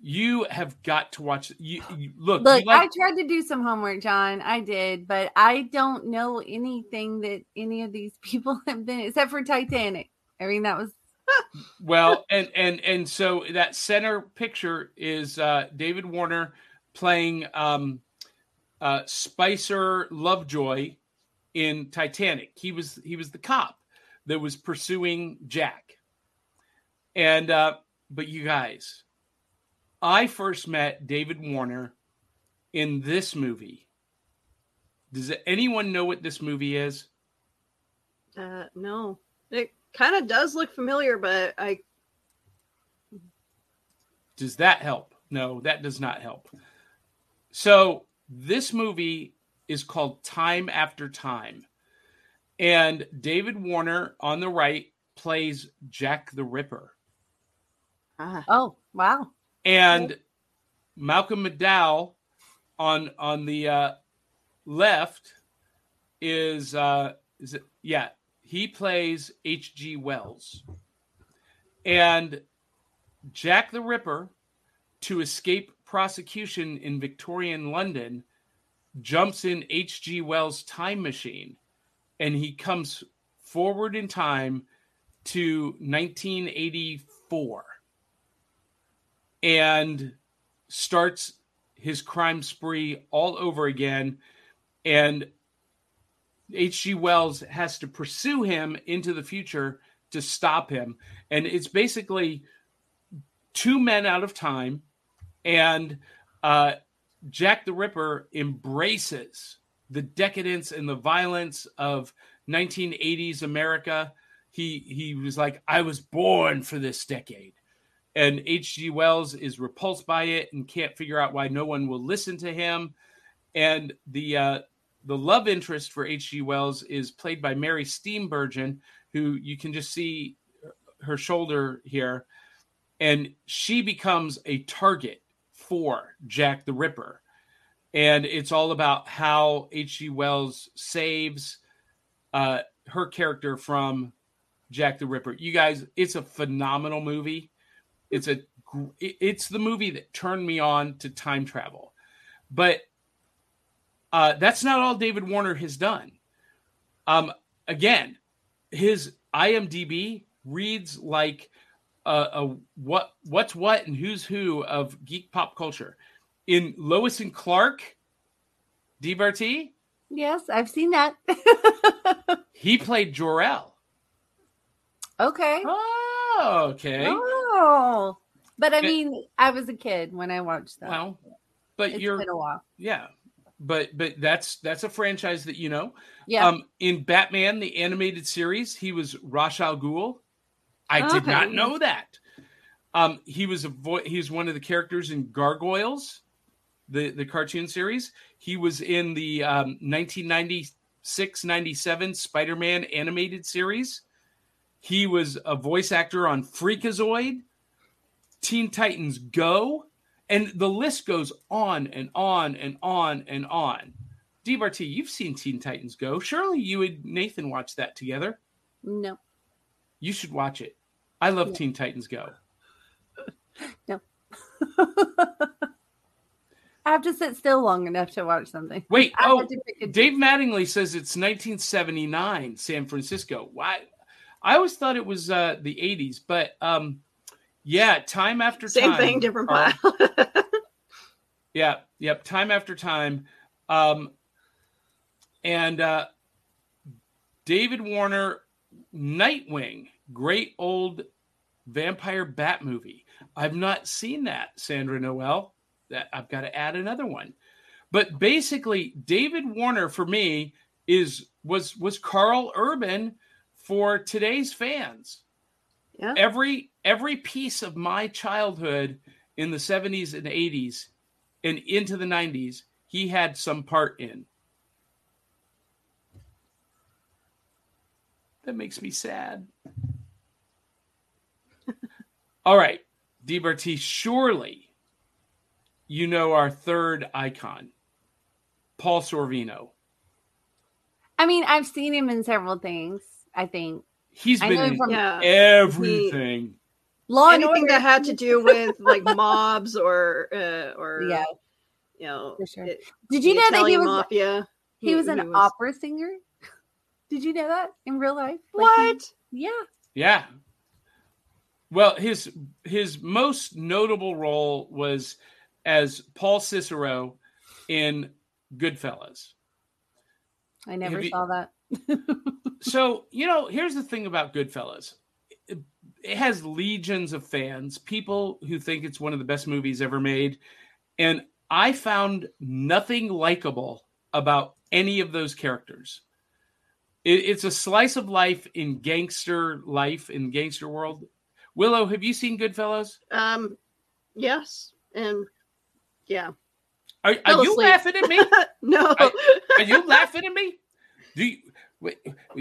You have got to watch. You, you look. Look, you like, I tried to do some homework, John. I did, but I don't know anything that any of these people have been, except for Titanic. I mean, that was well, and and and so that center picture is uh, David Warner playing um, uh, Spicer Lovejoy in Titanic. He was he was the cop that was pursuing Jack, and uh, but you guys, I first met David Warner in this movie. Does anyone know what this movie is? Uh, no, it kind of does look familiar, but I Does that help? No, that does not help. So, this movie is called Time After Time. And David Warner on the right plays Jack the Ripper. Ah, oh wow. And Malcolm McDowell on on the uh, left is uh is it yeah, he plays H.G. Wells. And Jack the Ripper, to escape prosecution in Victorian London, jumps in H.G. Wells' time machine and he comes forward in time to 1984 and starts his crime spree all over again. And H.G. Wells has to pursue him into the future to stop him. And it's basically two men out of time. And uh, Jack the Ripper embraces the decadence and the violence of 1980s America. He he was like, I was born for this decade. And H.G. Wells is repulsed by it and can't figure out why no one will listen to him. And the uh, the love interest for H.G. Wells is played by Mary Steenburgen, who you can just see her shoulder here, and she becomes a target for Jack the Ripper. And it's all about how H.G. Wells saves uh, her character from Jack the Ripper. You guys, it's a phenomenal movie. It's a it's the movie that turned me on to time travel. But uh, that's not all David Warner has done. Um, again, his IMDb reads like a, a what what's what and who's who of geek pop culture. In Lois and Clark, D Bartee, Yes, I've seen that. he played Jor-El. okay. Oh, okay. Oh. But I And- mean, I was a kid when I watched that. Well, but it's you're been a while. yeah, but but that's that's a franchise that you know. Yeah. Um, in Batman the animated series, he was Ra's al Ghul. I did not know that. Um, he was a vo- he was one of the characters in Gargoyles, the the cartoon series. He was in the um, 1996-97 Spider-Man animated series. He was a voice actor on Freakazoid, Teen Titans Go, and the list goes on and on and on and on. D Bartee, you've seen Teen Titans Go. Surely you and Nathan watched that together. no. You should watch it. I love. Teen Titans Go. No. I have to sit still long enough to watch something. Wait, I oh, have to pick a- Dave Mattingly says it's 1979, San Francisco. Why? I always thought it was uh, the 80s, but um, yeah, time after Same time. thing, different pile. Yeah, yep, time after time. Um, and uh, David Warner, Nightwing, great old vampire bat movie. I've not seen that, Sandra Noel. That I've got to add another one. But basically, David Warner for me is was was Karl Urban for today's fans. Yeah. Every every piece of my childhood in the 70s and 80s and into the 90s, he had some part in. That makes me sad. All right, D Bartee, surely you know our third icon, Paul Sorvino. I mean, I've seen him in several things. I think He's I been in from yeah. everything. Law and Anything that had to do with like mobs or uh, or yeah. you know For sure. it- Did you the know that he was mafia. he was an opera singer? Did you know that in real life? Like, he- What? yeah. Yeah. Well, his his most notable role was as Paul Cicero in Goodfellas. I never Have you- saw that. So, you know, here's the thing about Goodfellas. It, it has legions of fans, people who think it's one of the best movies ever made, and I found nothing likable about any of those characters. It, it's a slice of life in gangster life in gangster world. Willow, have you seen Goodfellas? Um, yes, and yeah, Are, are you laughing at me? no, I- Are you laughing at me? Do you, wait,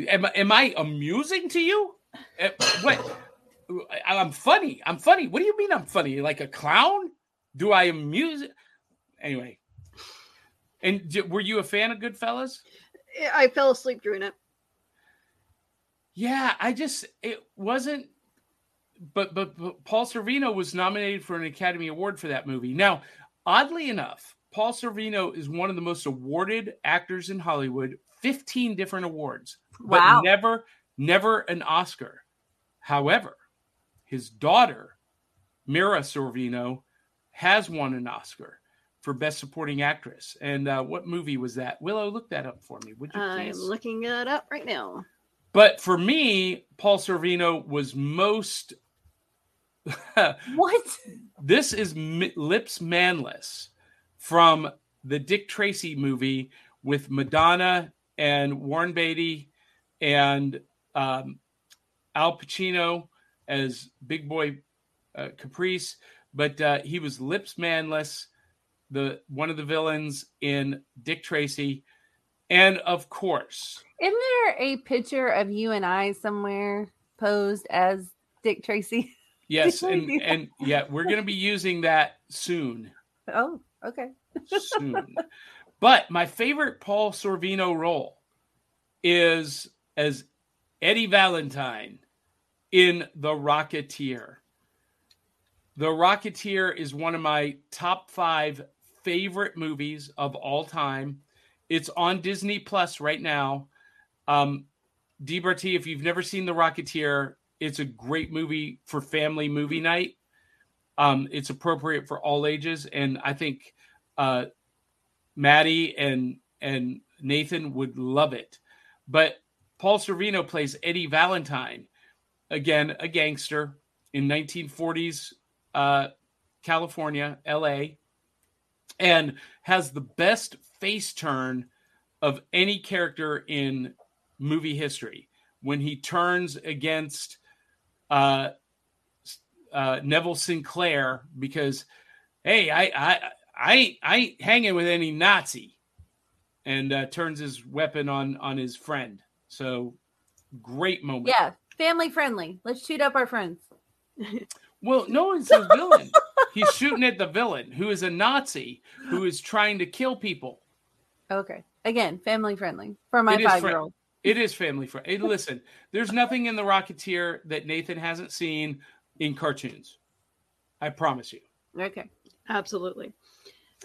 am, I- am I amusing to you? Uh, What? I'm funny. I'm funny. What do you mean I'm funny? Like a clown? Do I amuse? Anyway. And d- were you a fan of Goodfellas? I fell asleep during it. Yeah, I just it wasn't. But, but but Paul Sorvino was nominated for an Academy Award for that movie. Now, oddly enough, Paul Sorvino is one of the most awarded actors in Hollywood. Fifteen different awards, but Wow. never never an Oscar. However, his daughter, Mira Sorvino, has won an Oscar for Best Supporting Actress. And uh, what movie was that? Willow, look that up for me, would you I'm please? looking it up right now. But for me, Paul Sorvino was most. What? this is M- Lips Manlis from the Dick Tracy movie with Madonna and Warren Beatty and um, Al Pacino as Big Boy uh, Caprice. But uh, he was Lips Manlis, the one of the villains in Dick Tracy, and of course, Isn't there a picture of you and I somewhere posed as Dick Tracy? Yes, and and yeah, we're going to be using that soon, Oh, okay. soon. But my favorite Paul Sorvino role is as Eddie Valentine in The Rocketeer. The Rocketeer is one of my top five favorite movies of all time. It's on Disney Plus right now. Um, D Bartee, if you've never seen The Rocketeer, it's a great movie for family movie night. Um, it's appropriate for all ages, and I think uh, Maddie and and Nathan would love it. But Paul Sorvino plays Eddie Valentine, again a gangster in 1940s uh, California, L.A., and has the best face turn of any character in movie history when he turns against uh, uh, Neville Sinclair because, hey, I I I ain't, I ain't hanging with any Nazi, and uh, turns his weapon on on his friend. So great moment. Yeah, family friendly. Let's shoot up our friends. Well, no, one's a villain. He's shooting at the villain, who is a Nazi who is trying to kill people. Okay. Again, family friendly for my It is fri- five year old. It is family friendly. Listen, there's nothing in the Rocketeer that Nathan hasn't seen in cartoons. I promise you. Okay. Absolutely.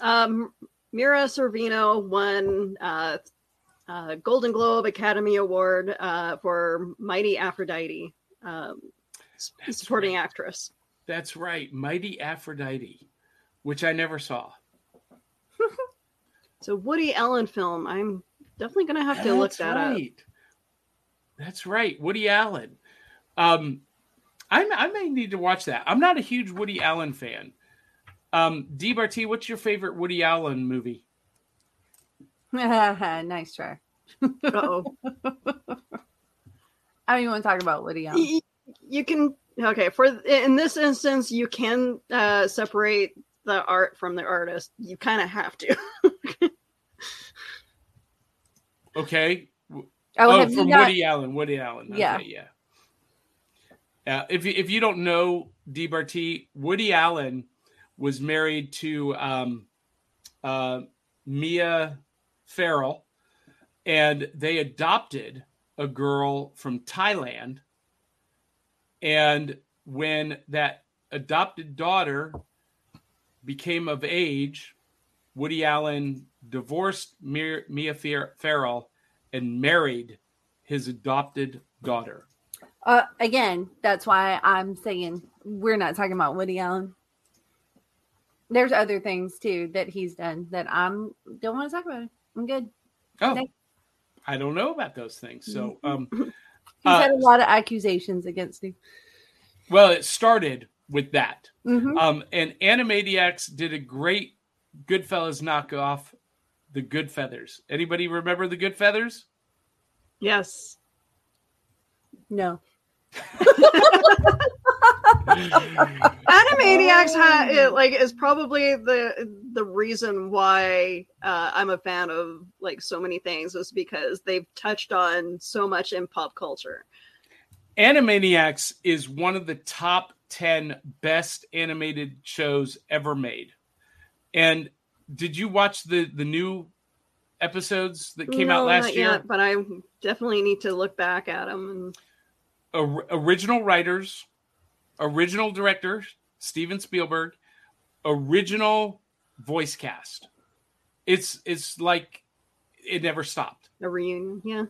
Um, Mira Sorvino won uh, uh, Golden Globe Academy Award uh, for Mighty Aphrodite, um, That's supporting right. actress. That's right, Mighty Aphrodite, which I never saw. So Woody Allen film. I'm definitely gonna have to look That's that up. That's right, Woody Allen. Um, I I may need to watch that. I'm not a huge Woody Allen fan. Um, D Bartee, what's your favorite Woody Allen movie? nice try. Uh-oh. I don't even want to talk about Woody Allen. You can okay for in this instance you can uh, separate the art from the artist. You kind of have to. Okay, Oh, oh, from not? Woody Allen. Woody Allen. Yeah. Okay, yeah. Yeah. If you, if you don't know D Bartee, Woody Allen was married to um, uh, Mia Farrell, and they adopted a girl from Thailand. And when that adopted daughter became of age, Woody Allen divorced Mia, Farrell and married his adopted daughter. Uh, again, that's why I'm saying we're not talking about Woody Allen. There's other things too that he's done that I'm don't want to talk about. It. I'm good. Oh, Thank- I don't know about those things. So, um, He's Uh, had a lot of accusations against him. well, it started with that. Mhm. Um, and Animaniacs did a great Goodfellas knockoff, The Good Feathers. Anybody remember The Good Feathers? yes. No. Animaniacs ha- it, like is probably the the reason why uh, I'm a fan of like so many things is because they've touched on so much in pop culture. Animaniacs is one of the top 10 best animated shows ever made. And did you watch the the new episodes that came out last year? yet, but I definitely need to look back at them. And Or- original writers, original director Steven Spielberg, original voice cast. It's it's like it never stopped. a reunion, yeah.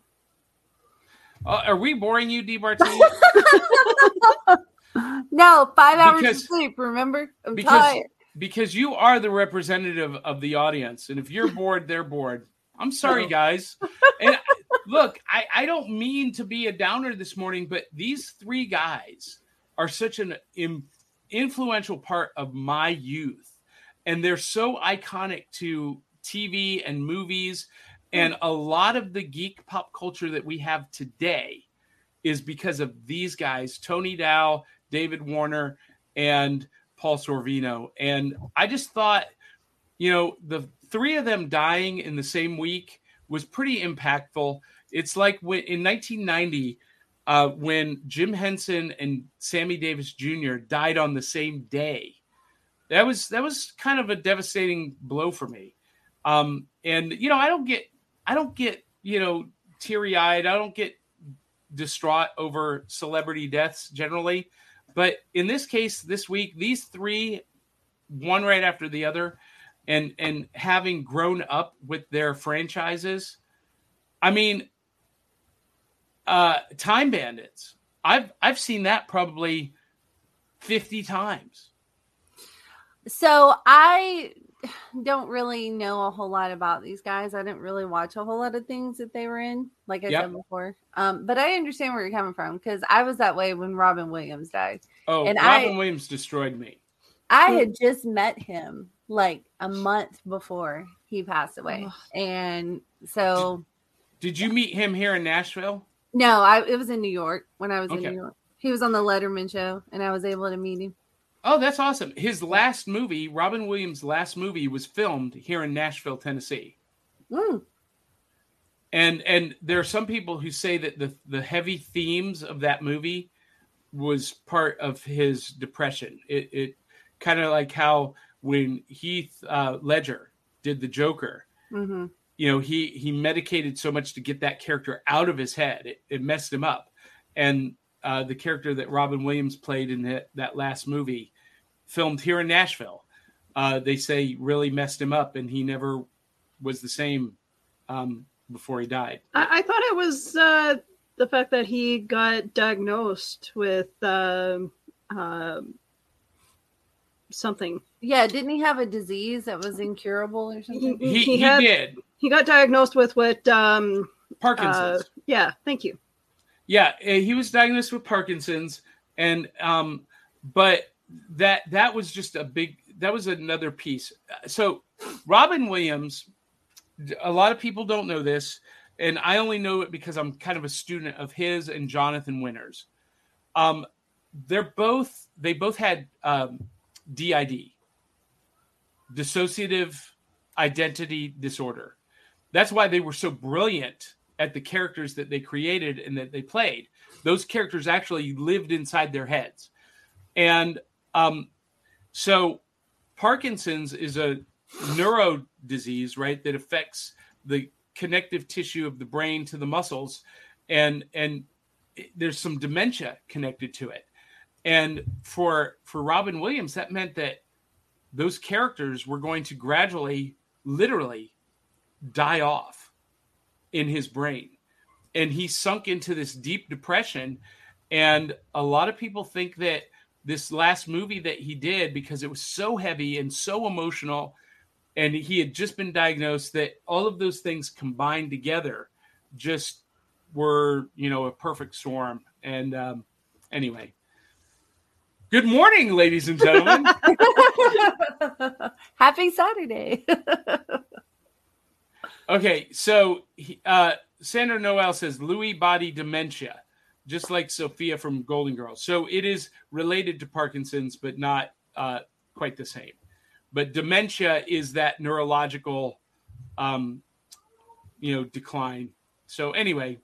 Uh, are we boring you, D. Bartee? No, five hours Because- of sleep. Remember, I'm because tired. because you are the representative of the audience, and if you're bored, they're bored. I'm sorry, guys. And look, I, I don't mean to be a downer this morning, but these three guys are such an im- influential part of my youth, and they're so iconic to TV and movies, hmm. and a lot of the geek pop culture that we have today is because of these guys, Tony Dow, David Warner, and Paul Sorvino. And I just thought, you know, the three of them dying in the same week was pretty impactful. It's like when in 1990, uh, when Jim Henson and Sammy Davis Jr. died on the same day. That was that was kind of a devastating blow for me. Um, and you know, I don't get I don't get you know teary eyed. I don't get distraught over celebrity deaths generally. But in this case, this week, these three, one right after the other, and and having grown up with their franchises, I mean, uh, Time Bandits. I've I've seen that probably fifty times. So I don't really know a whole lot about these guys. I didn't really watch a whole lot of things that they were in, like I Yep. said before. Um, but I understand where you're coming from because I was that way when Robin Williams died. Oh, And Robin I- Williams destroyed me. I had just met him like a month before he passed away, and so Did you meet him here in Nashville? No, I it was in New York when I was in New York. He was on the Letterman show, and I was able to meet him. Oh, that's awesome. His last movie, Robin Williams' last movie, was filmed here in Nashville, Tennessee. Mm. And and there are some people who say that the the heavy themes of that movie was part of his depression. It it kind of like how when Heath uh, Ledger did the Joker, hmm you know, he he medicated so much to get that character out of his head. It, it messed him up. And uh, the character that Robin Williams played in that, that last movie filmed here in Nashville. Uh, they say really messed him up, and he never was the same um, before he died. I, I thought it was uh, the fact that he got diagnosed with um, um, something. Yeah, didn't he have a disease that was incurable or something? He, He he, had- did He got diagnosed with what? Um, Parkinson's. uh, yeah, thank you. Yeah, uh, he was diagnosed with Parkinson's, and um, but that that was just a big that was another piece. So Robin Williams, a lot of people don't know this, and I only know it because I'm kind of a student of his and Jonathan Winters. Um, they're both they both had um, DID, dissociative identity disorder. That's why they were so brilliant at the characters that they created and that they played. Those characters actually lived inside their heads. And um, so Parkinson's is a neuro disease, right, that affects the connective tissue of the brain to the muscles. And, and there's some dementia connected to it. And for for Robin Williams, that meant that those characters were going to gradually, literally, die off in his brain. And he sunk into this deep depression. And a lot of people think that this last movie that he did, because it was so heavy and so emotional, and he had just been diagnosed, that all of those things combined together just were, you know, a perfect storm. And um, anyway, good morning, ladies and gentlemen. Happy Saturday. Okay, so uh, Sandra Noel says Lewy body dementia, just like Sophia from Golden Girls. So it is related to Parkinson's, but not uh, quite the same. But dementia is that neurological, um, you know, decline. So anyway,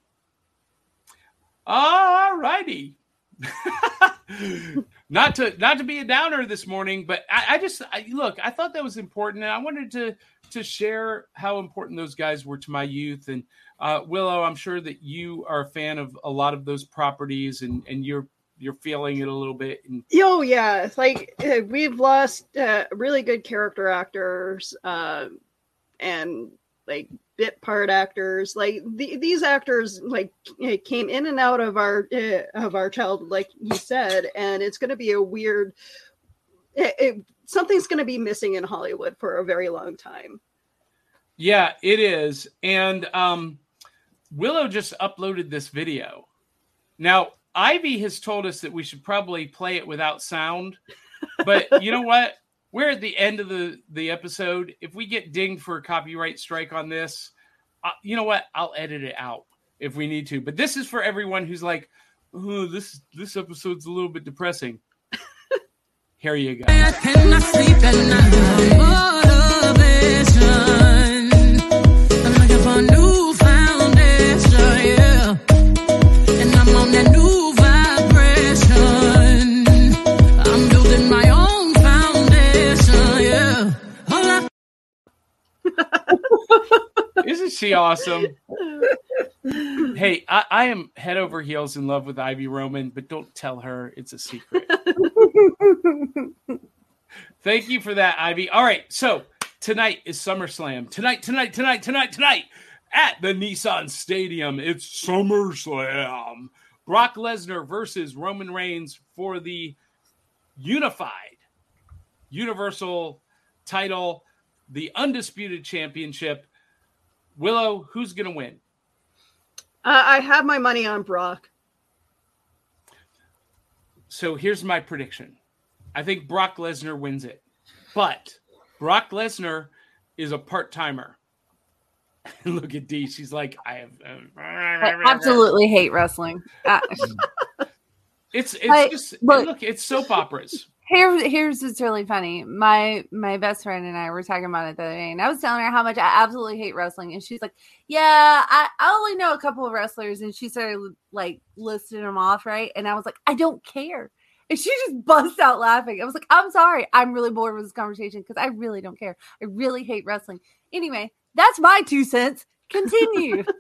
all righty. not to not to be a downer this morning, but I, I just I, look. I thought that was important, and I wanted to to share how important those guys were to my youth. And uh, Willow, I'm sure that you are a fan of a lot of those properties, and and you're you're feeling it a little bit. And Oh yeah, it's like uh, we've lost uh, really good character actors uh, and like bit part actors. Like the, these actors, like eh, came in and out of our uh, of our child, like you said, and it's going to be a weird. It, it, something's going to be missing in Hollywood for a very long time. yeah, it is. And um, Willow just uploaded this video. Now Ivy has told us that we should probably play it without sound, but you know what? We're at the end of the the episode. If we get dinged for a copyright strike on this, uh, you know what? I'll edit it out if we need to. But this is for everyone who's like, "Oh, this this episode's a little bit depressing." Here you go. Isn't she awesome? hey, I, I am head over heels in love with Ivy Roman, but don't tell her it's a secret. Thank you for that, Ivy. All right, so tonight is SummerSlam. Tonight, tonight, tonight, tonight, tonight at the Nissan Stadium. It's SummerSlam. Brock Lesnar versus Roman Reigns for the unified Universal title, the undisputed championship. Willow, who's going to win? Uh, I have my money on Brock. So here's my prediction. I think Brock Lesnar wins it. But Brock Lesnar is a part timer. Look at Dee. She's like, I have. I absolutely hate wrestling. Uh, It's it's I- just look- look. It's soap operas. Here, here's what's really funny. My my best friend and I were talking about it the other day, and I was telling her how much I absolutely hate wrestling, and she's like, "Yeah, I, I only know a couple of wrestlers," and she started like listing them off, right? And I was like, "I don't care," and she just busts out laughing. I was like, "I'm sorry, I'm really bored with this conversation because I really don't care. I really hate wrestling." Anyway, that's my two cents. Continue.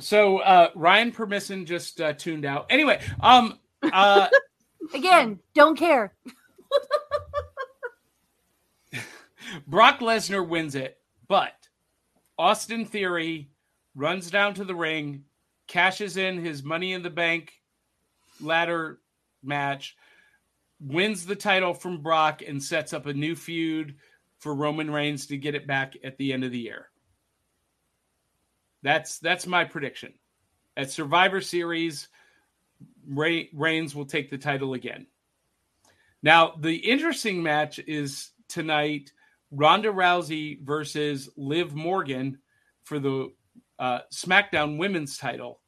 So uh Ryan Permisson just uh, tuned out. Anyway, um uh Again, don't care. Brock Lesnar wins it, but Austin Theory runs down to the ring, cashes in his Money in the Bank ladder match, wins the title from Brock, and sets up a new feud for Roman Reigns to get it back at the end of the year. That's that's my prediction. At Survivor Series, Re- Reigns will take the title again. Now, the interesting match is tonight Ronda Rousey versus Liv Morgan for the uh, SmackDown Women's title.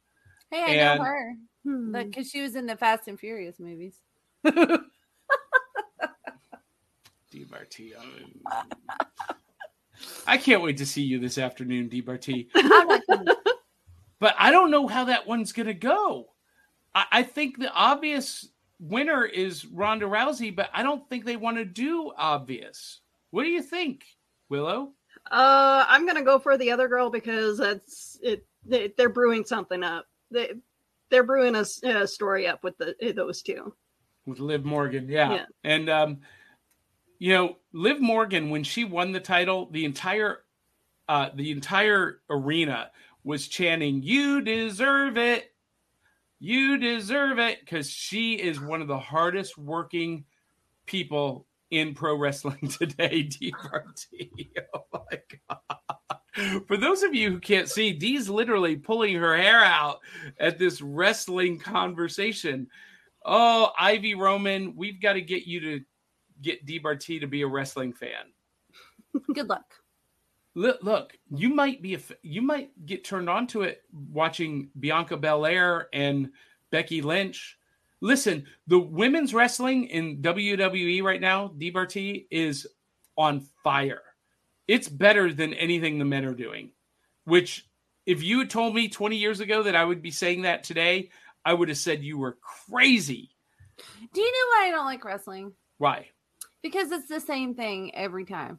Hey, I And- know her Hmm. because she was in the Fast and Furious movies. DBRT. I can't wait to see you this afternoon, DBRT. I'm not gonna- But I don't know how that one's going to go. I, I think the obvious winner is Ronda Rousey, but I don't think they want to do obvious. What do you think, Willow? Uh, I'm gonna go for the other girl because that's it. They, they're brewing something up. They they're brewing a story up with the those two. with Liv Morgan. Yeah. Yeah. And um you know, Liv Morgan when she won the title, the entire uh the entire arena was chanting, "You deserve it. You deserve it" cuz she is one of the hardest working people in pro wrestling today, DRT. Oh my god. For those of you who can't see, Dee's literally pulling her hair out at this wrestling conversation. Oh, Ivy Roman, we've got to get you to get DBRT to be a wrestling fan. Good luck. Look, look, you might be you might get turned on to it watching Bianca Belair and Becky Lynch. Listen, the women's wrestling in WWE right now, DBRT is on fire. It's better than anything the men are doing. Which, if you had told me 20 years ago that I would be saying that today, I would have said you were crazy. Do you know why I don't like wrestling? Why? Because it's the same thing every time.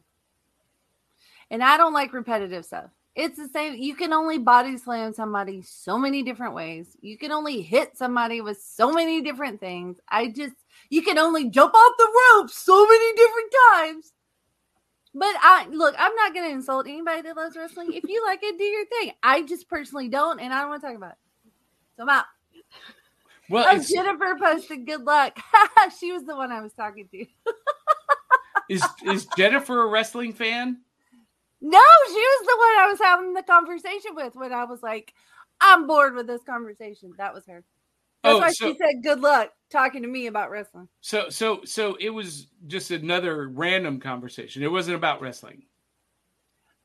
And I don't like repetitive stuff. It's the same. You can only body slam somebody so many different ways. You can only hit somebody with so many different things. I just, you can only jump off the rope so many different times. But I look, I'm not going to insult anybody that loves wrestling. If you like it, do your thing. I just personally don't, and I don't want to talk about it. So I'm out. Well, Oh, Jennifer posted good luck. she was the one I was talking to. is is Jennifer a wrestling fan? No, she was the one I was having the conversation with when I was like, I'm bored with this conversation. That was her. That's Oh, why so- she said good luck talking to me about wrestling. So so so it was just another random conversation. It wasn't about wrestling.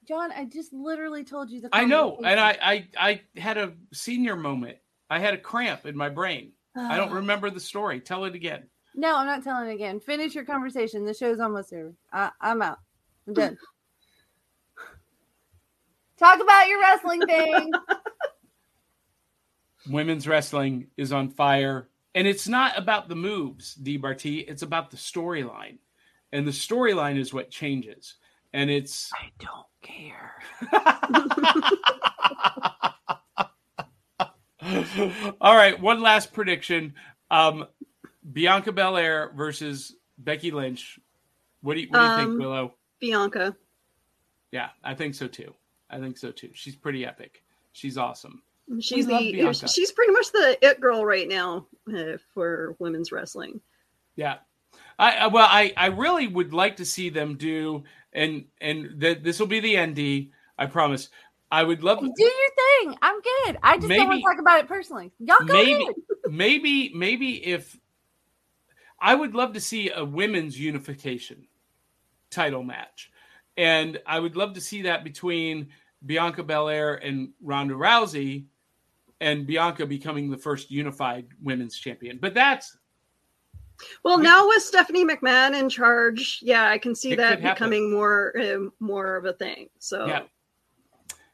John, I just literally told you the I know, and. I I I had a senior moment. I had a cramp in my brain. I don't remember the story. Tell it again. No, I'm not telling it again. Finish your conversation. The show's almost over. I, I'm out. I'm done. Talk about your wrestling thing. Women's wrestling is on fire, and it's not about the moves, D. Bartee. It's about the storyline, and the storyline is what changes. And it's I don't care. All right, one last prediction. Um, Bianca Belair versus Becky Lynch. What do you, what do you think, Um, Willow? Bianca. Yeah, I think so too. I think so too. She's pretty epic. She's awesome. She's the she's pretty much the it girl right now uh, for women's wrestling. Yeah. I I- well, I I really would like to see them do, and and th- this will be the ND. I promise. I would love to Do your thing. I'm good. I just don't want to talk about it personally. Y'all go maybe ahead. maybe maybe if I would love to see a women's unification title match. And I would love to see that between Bianca Belair and Ronda Rousey and Bianca becoming the first unified women's champion. But that's Well, We- now with Stephanie McMahon in charge, yeah, I can see that becoming more uh, more of a thing. So yeah.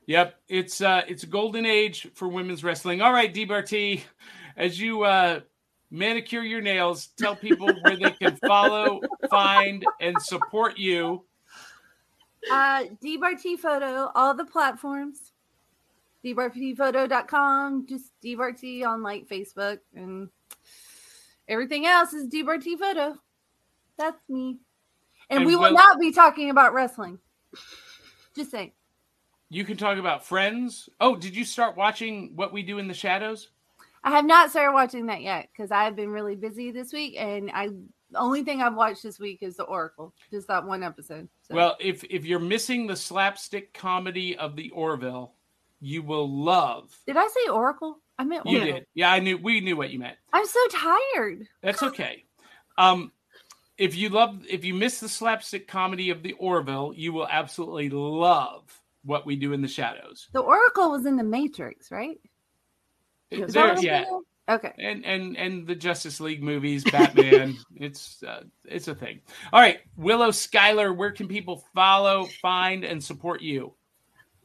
Yep, it's uh it's a golden age for women's wrestling. All right, DBRT, as you uh manicure your nails, tell people where they can follow, find, and support you. Uh, DBarT Photo, all the platforms. DBarTPhoto.com, just DBarT on like Facebook and everything else is DBarT Photo. That's me. And, And we will Will- not be talking about wrestling. Just saying. You can talk about Friends. Oh, did you start watching What We Do in the Shadows? I have not started watching that yet because I have been really busy this week, and I the only thing I've watched this week is the Oracle, just that one episode. So. Well, if if you're missing the slapstick comedy of the Orville, you will love. did I say Oracle? I meant You Oracle. did. Yeah, I knew we knew what you meant. I'm so tired. That's okay. Um if you love if you miss the slapstick comedy of the Orville, you will absolutely love what we do in the shadows. The Oracle was in the Matrix, right? Yes. Is that There, yeah. Thinking? Okay. and and and the Justice League movies, Batman. it's uh, it's a thing. All right, Willow Skylor, where can people follow, find, and support you?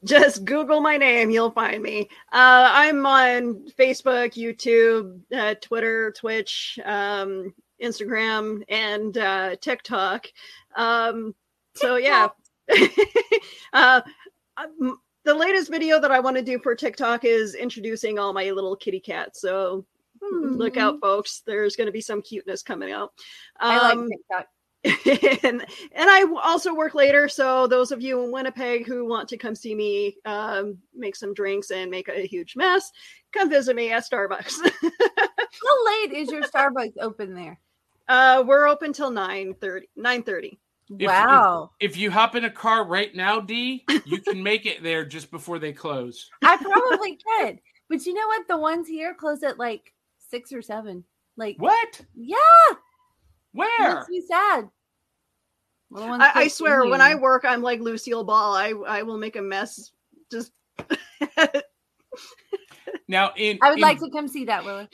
Just Google my name, you'll find me. Uh, I'm on Facebook, YouTube, uh, Twitter, Twitch, um, Instagram, and uh, TikTok. Um, so yeah, uh, um, the latest video that I want to do for TikTok is introducing all my little kitty cats. So look Hmm. out, folks. There's going to be some cuteness coming out. I Um, like TikTok. and and I also work later. So those of you in Winnipeg who want to come see me um, make some drinks and make a huge mess, come visit me at Starbucks. How late is your Starbucks open there? uh, we're open till 9 30. If- Wow. If you hop in a car right now, D, you can make it there just before they close. I probably could. But you know what? The ones here close at like six or seven. Like, What? yeah, Where? makes me sad. Well, the ones I, I swear, when I work, I'm like Lucille Ball. I I will make a mess. Just I, Now, in I would in- like to come see that, Willow.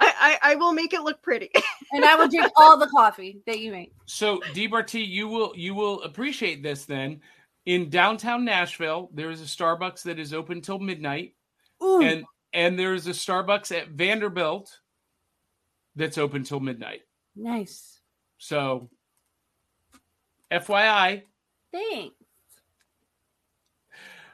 I I will make it look pretty. And I will drink all the coffee that you make. So, DBRT, you will you will appreciate this then. In downtown Nashville, there is a Starbucks that is open till midnight, Ooh, and and there is a Starbucks at Vanderbilt that's open till midnight. nice. So, FYI. Thanks.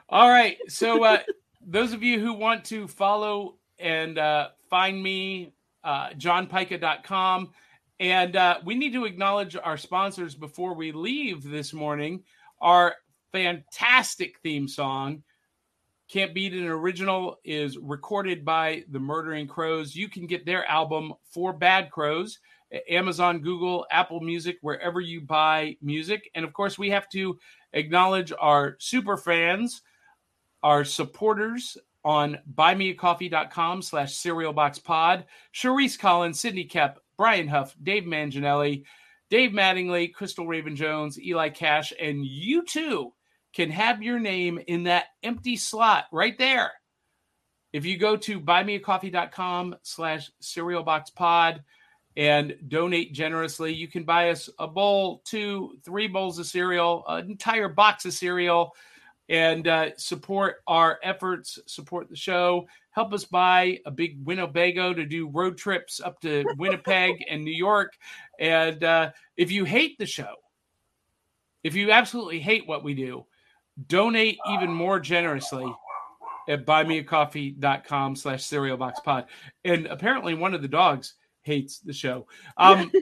All right. So, uh, those of you who want to follow and uh, find me, uh, johnpyka.com. And uh, we need to acknowledge our sponsors before we leave this morning. Our fantastic theme song, Can't Beat an Original, is recorded by the Murdering Crows. You can get their album, 4 Bad Crows, Amazon, Google, Apple Music, wherever you buy music. And of course, we have to acknowledge our super fans, our supporters on buymeacoffee.com slash cerealboxpod. Sharice Collins, Sydney Kep, Brian Huff, Dave Manginelli, Dave Mattingly, Crystal Raven Jones, Eli Cash, and you too can have your name in that empty slot right there. If you go to buymeacoffee.com slash cerealboxpod and donate generously, you can buy us a bowl, two, three bowls of cereal, an entire box of cereal, and uh, support our efforts, support the show, help us buy a big Winnebago to do road trips up to Winnipeg and New York. And uh, if you hate the show, if you absolutely hate what we do, donate even more generously at buymeacoffee.com slash cerealboxpod. And apparently one of the dogs hates the show. Um,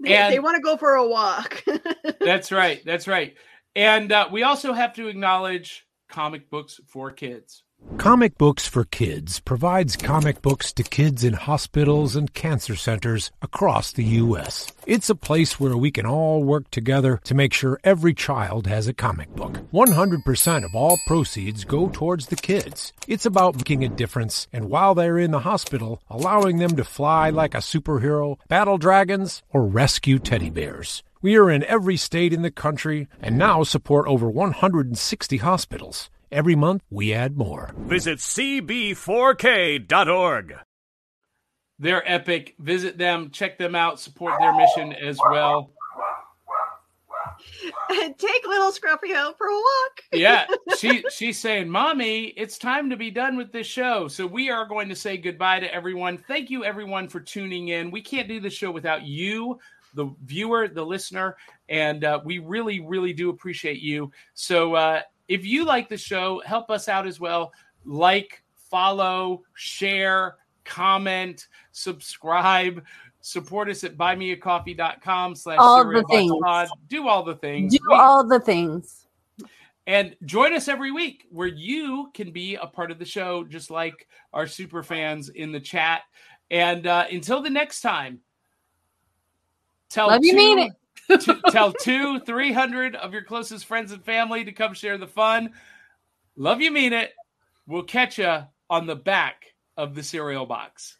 They, And- they want to go for a walk. that's right. That's right. And uh, we also have to acknowledge comic books for kids. Comic Books for Kids provides comic books to kids in hospitals and cancer centers across the U.S. It's a place where we can all work together to make sure every child has a comic book. 100% of all proceeds go towards the kids. It's about making a difference, and while they're in the hospital, allowing them to fly like a superhero, battle dragons, or rescue teddy bears. We are in every state in the country and now support over 160 hospitals. Every month, we add more. Visit cb4k.org. They're epic. Visit them, check them out, support their mission as well. Take little Scruffy out for a walk. Yeah, she she's saying, "Mommy, it's time to be done with this show." So we are going to say goodbye to everyone. Thank you everyone for tuning in. We can't do the show without you, the viewer, the listener, and uh, we really really do appreciate you. So uh, if you like the show, help us out as well. Like, follow, share, comment, subscribe. Support us at buymeacoffee.com slash All the things. pod. Do all the things. Do We- all the things. and join us every week where you can be a part of the show, just like our super fans in the chat. And uh, until the next time, tell Love you, two, mean it. t- tell two, three hundred of your closest friends and family to come share the fun. Love you, mean it. We'll catch you on the back of the cereal box.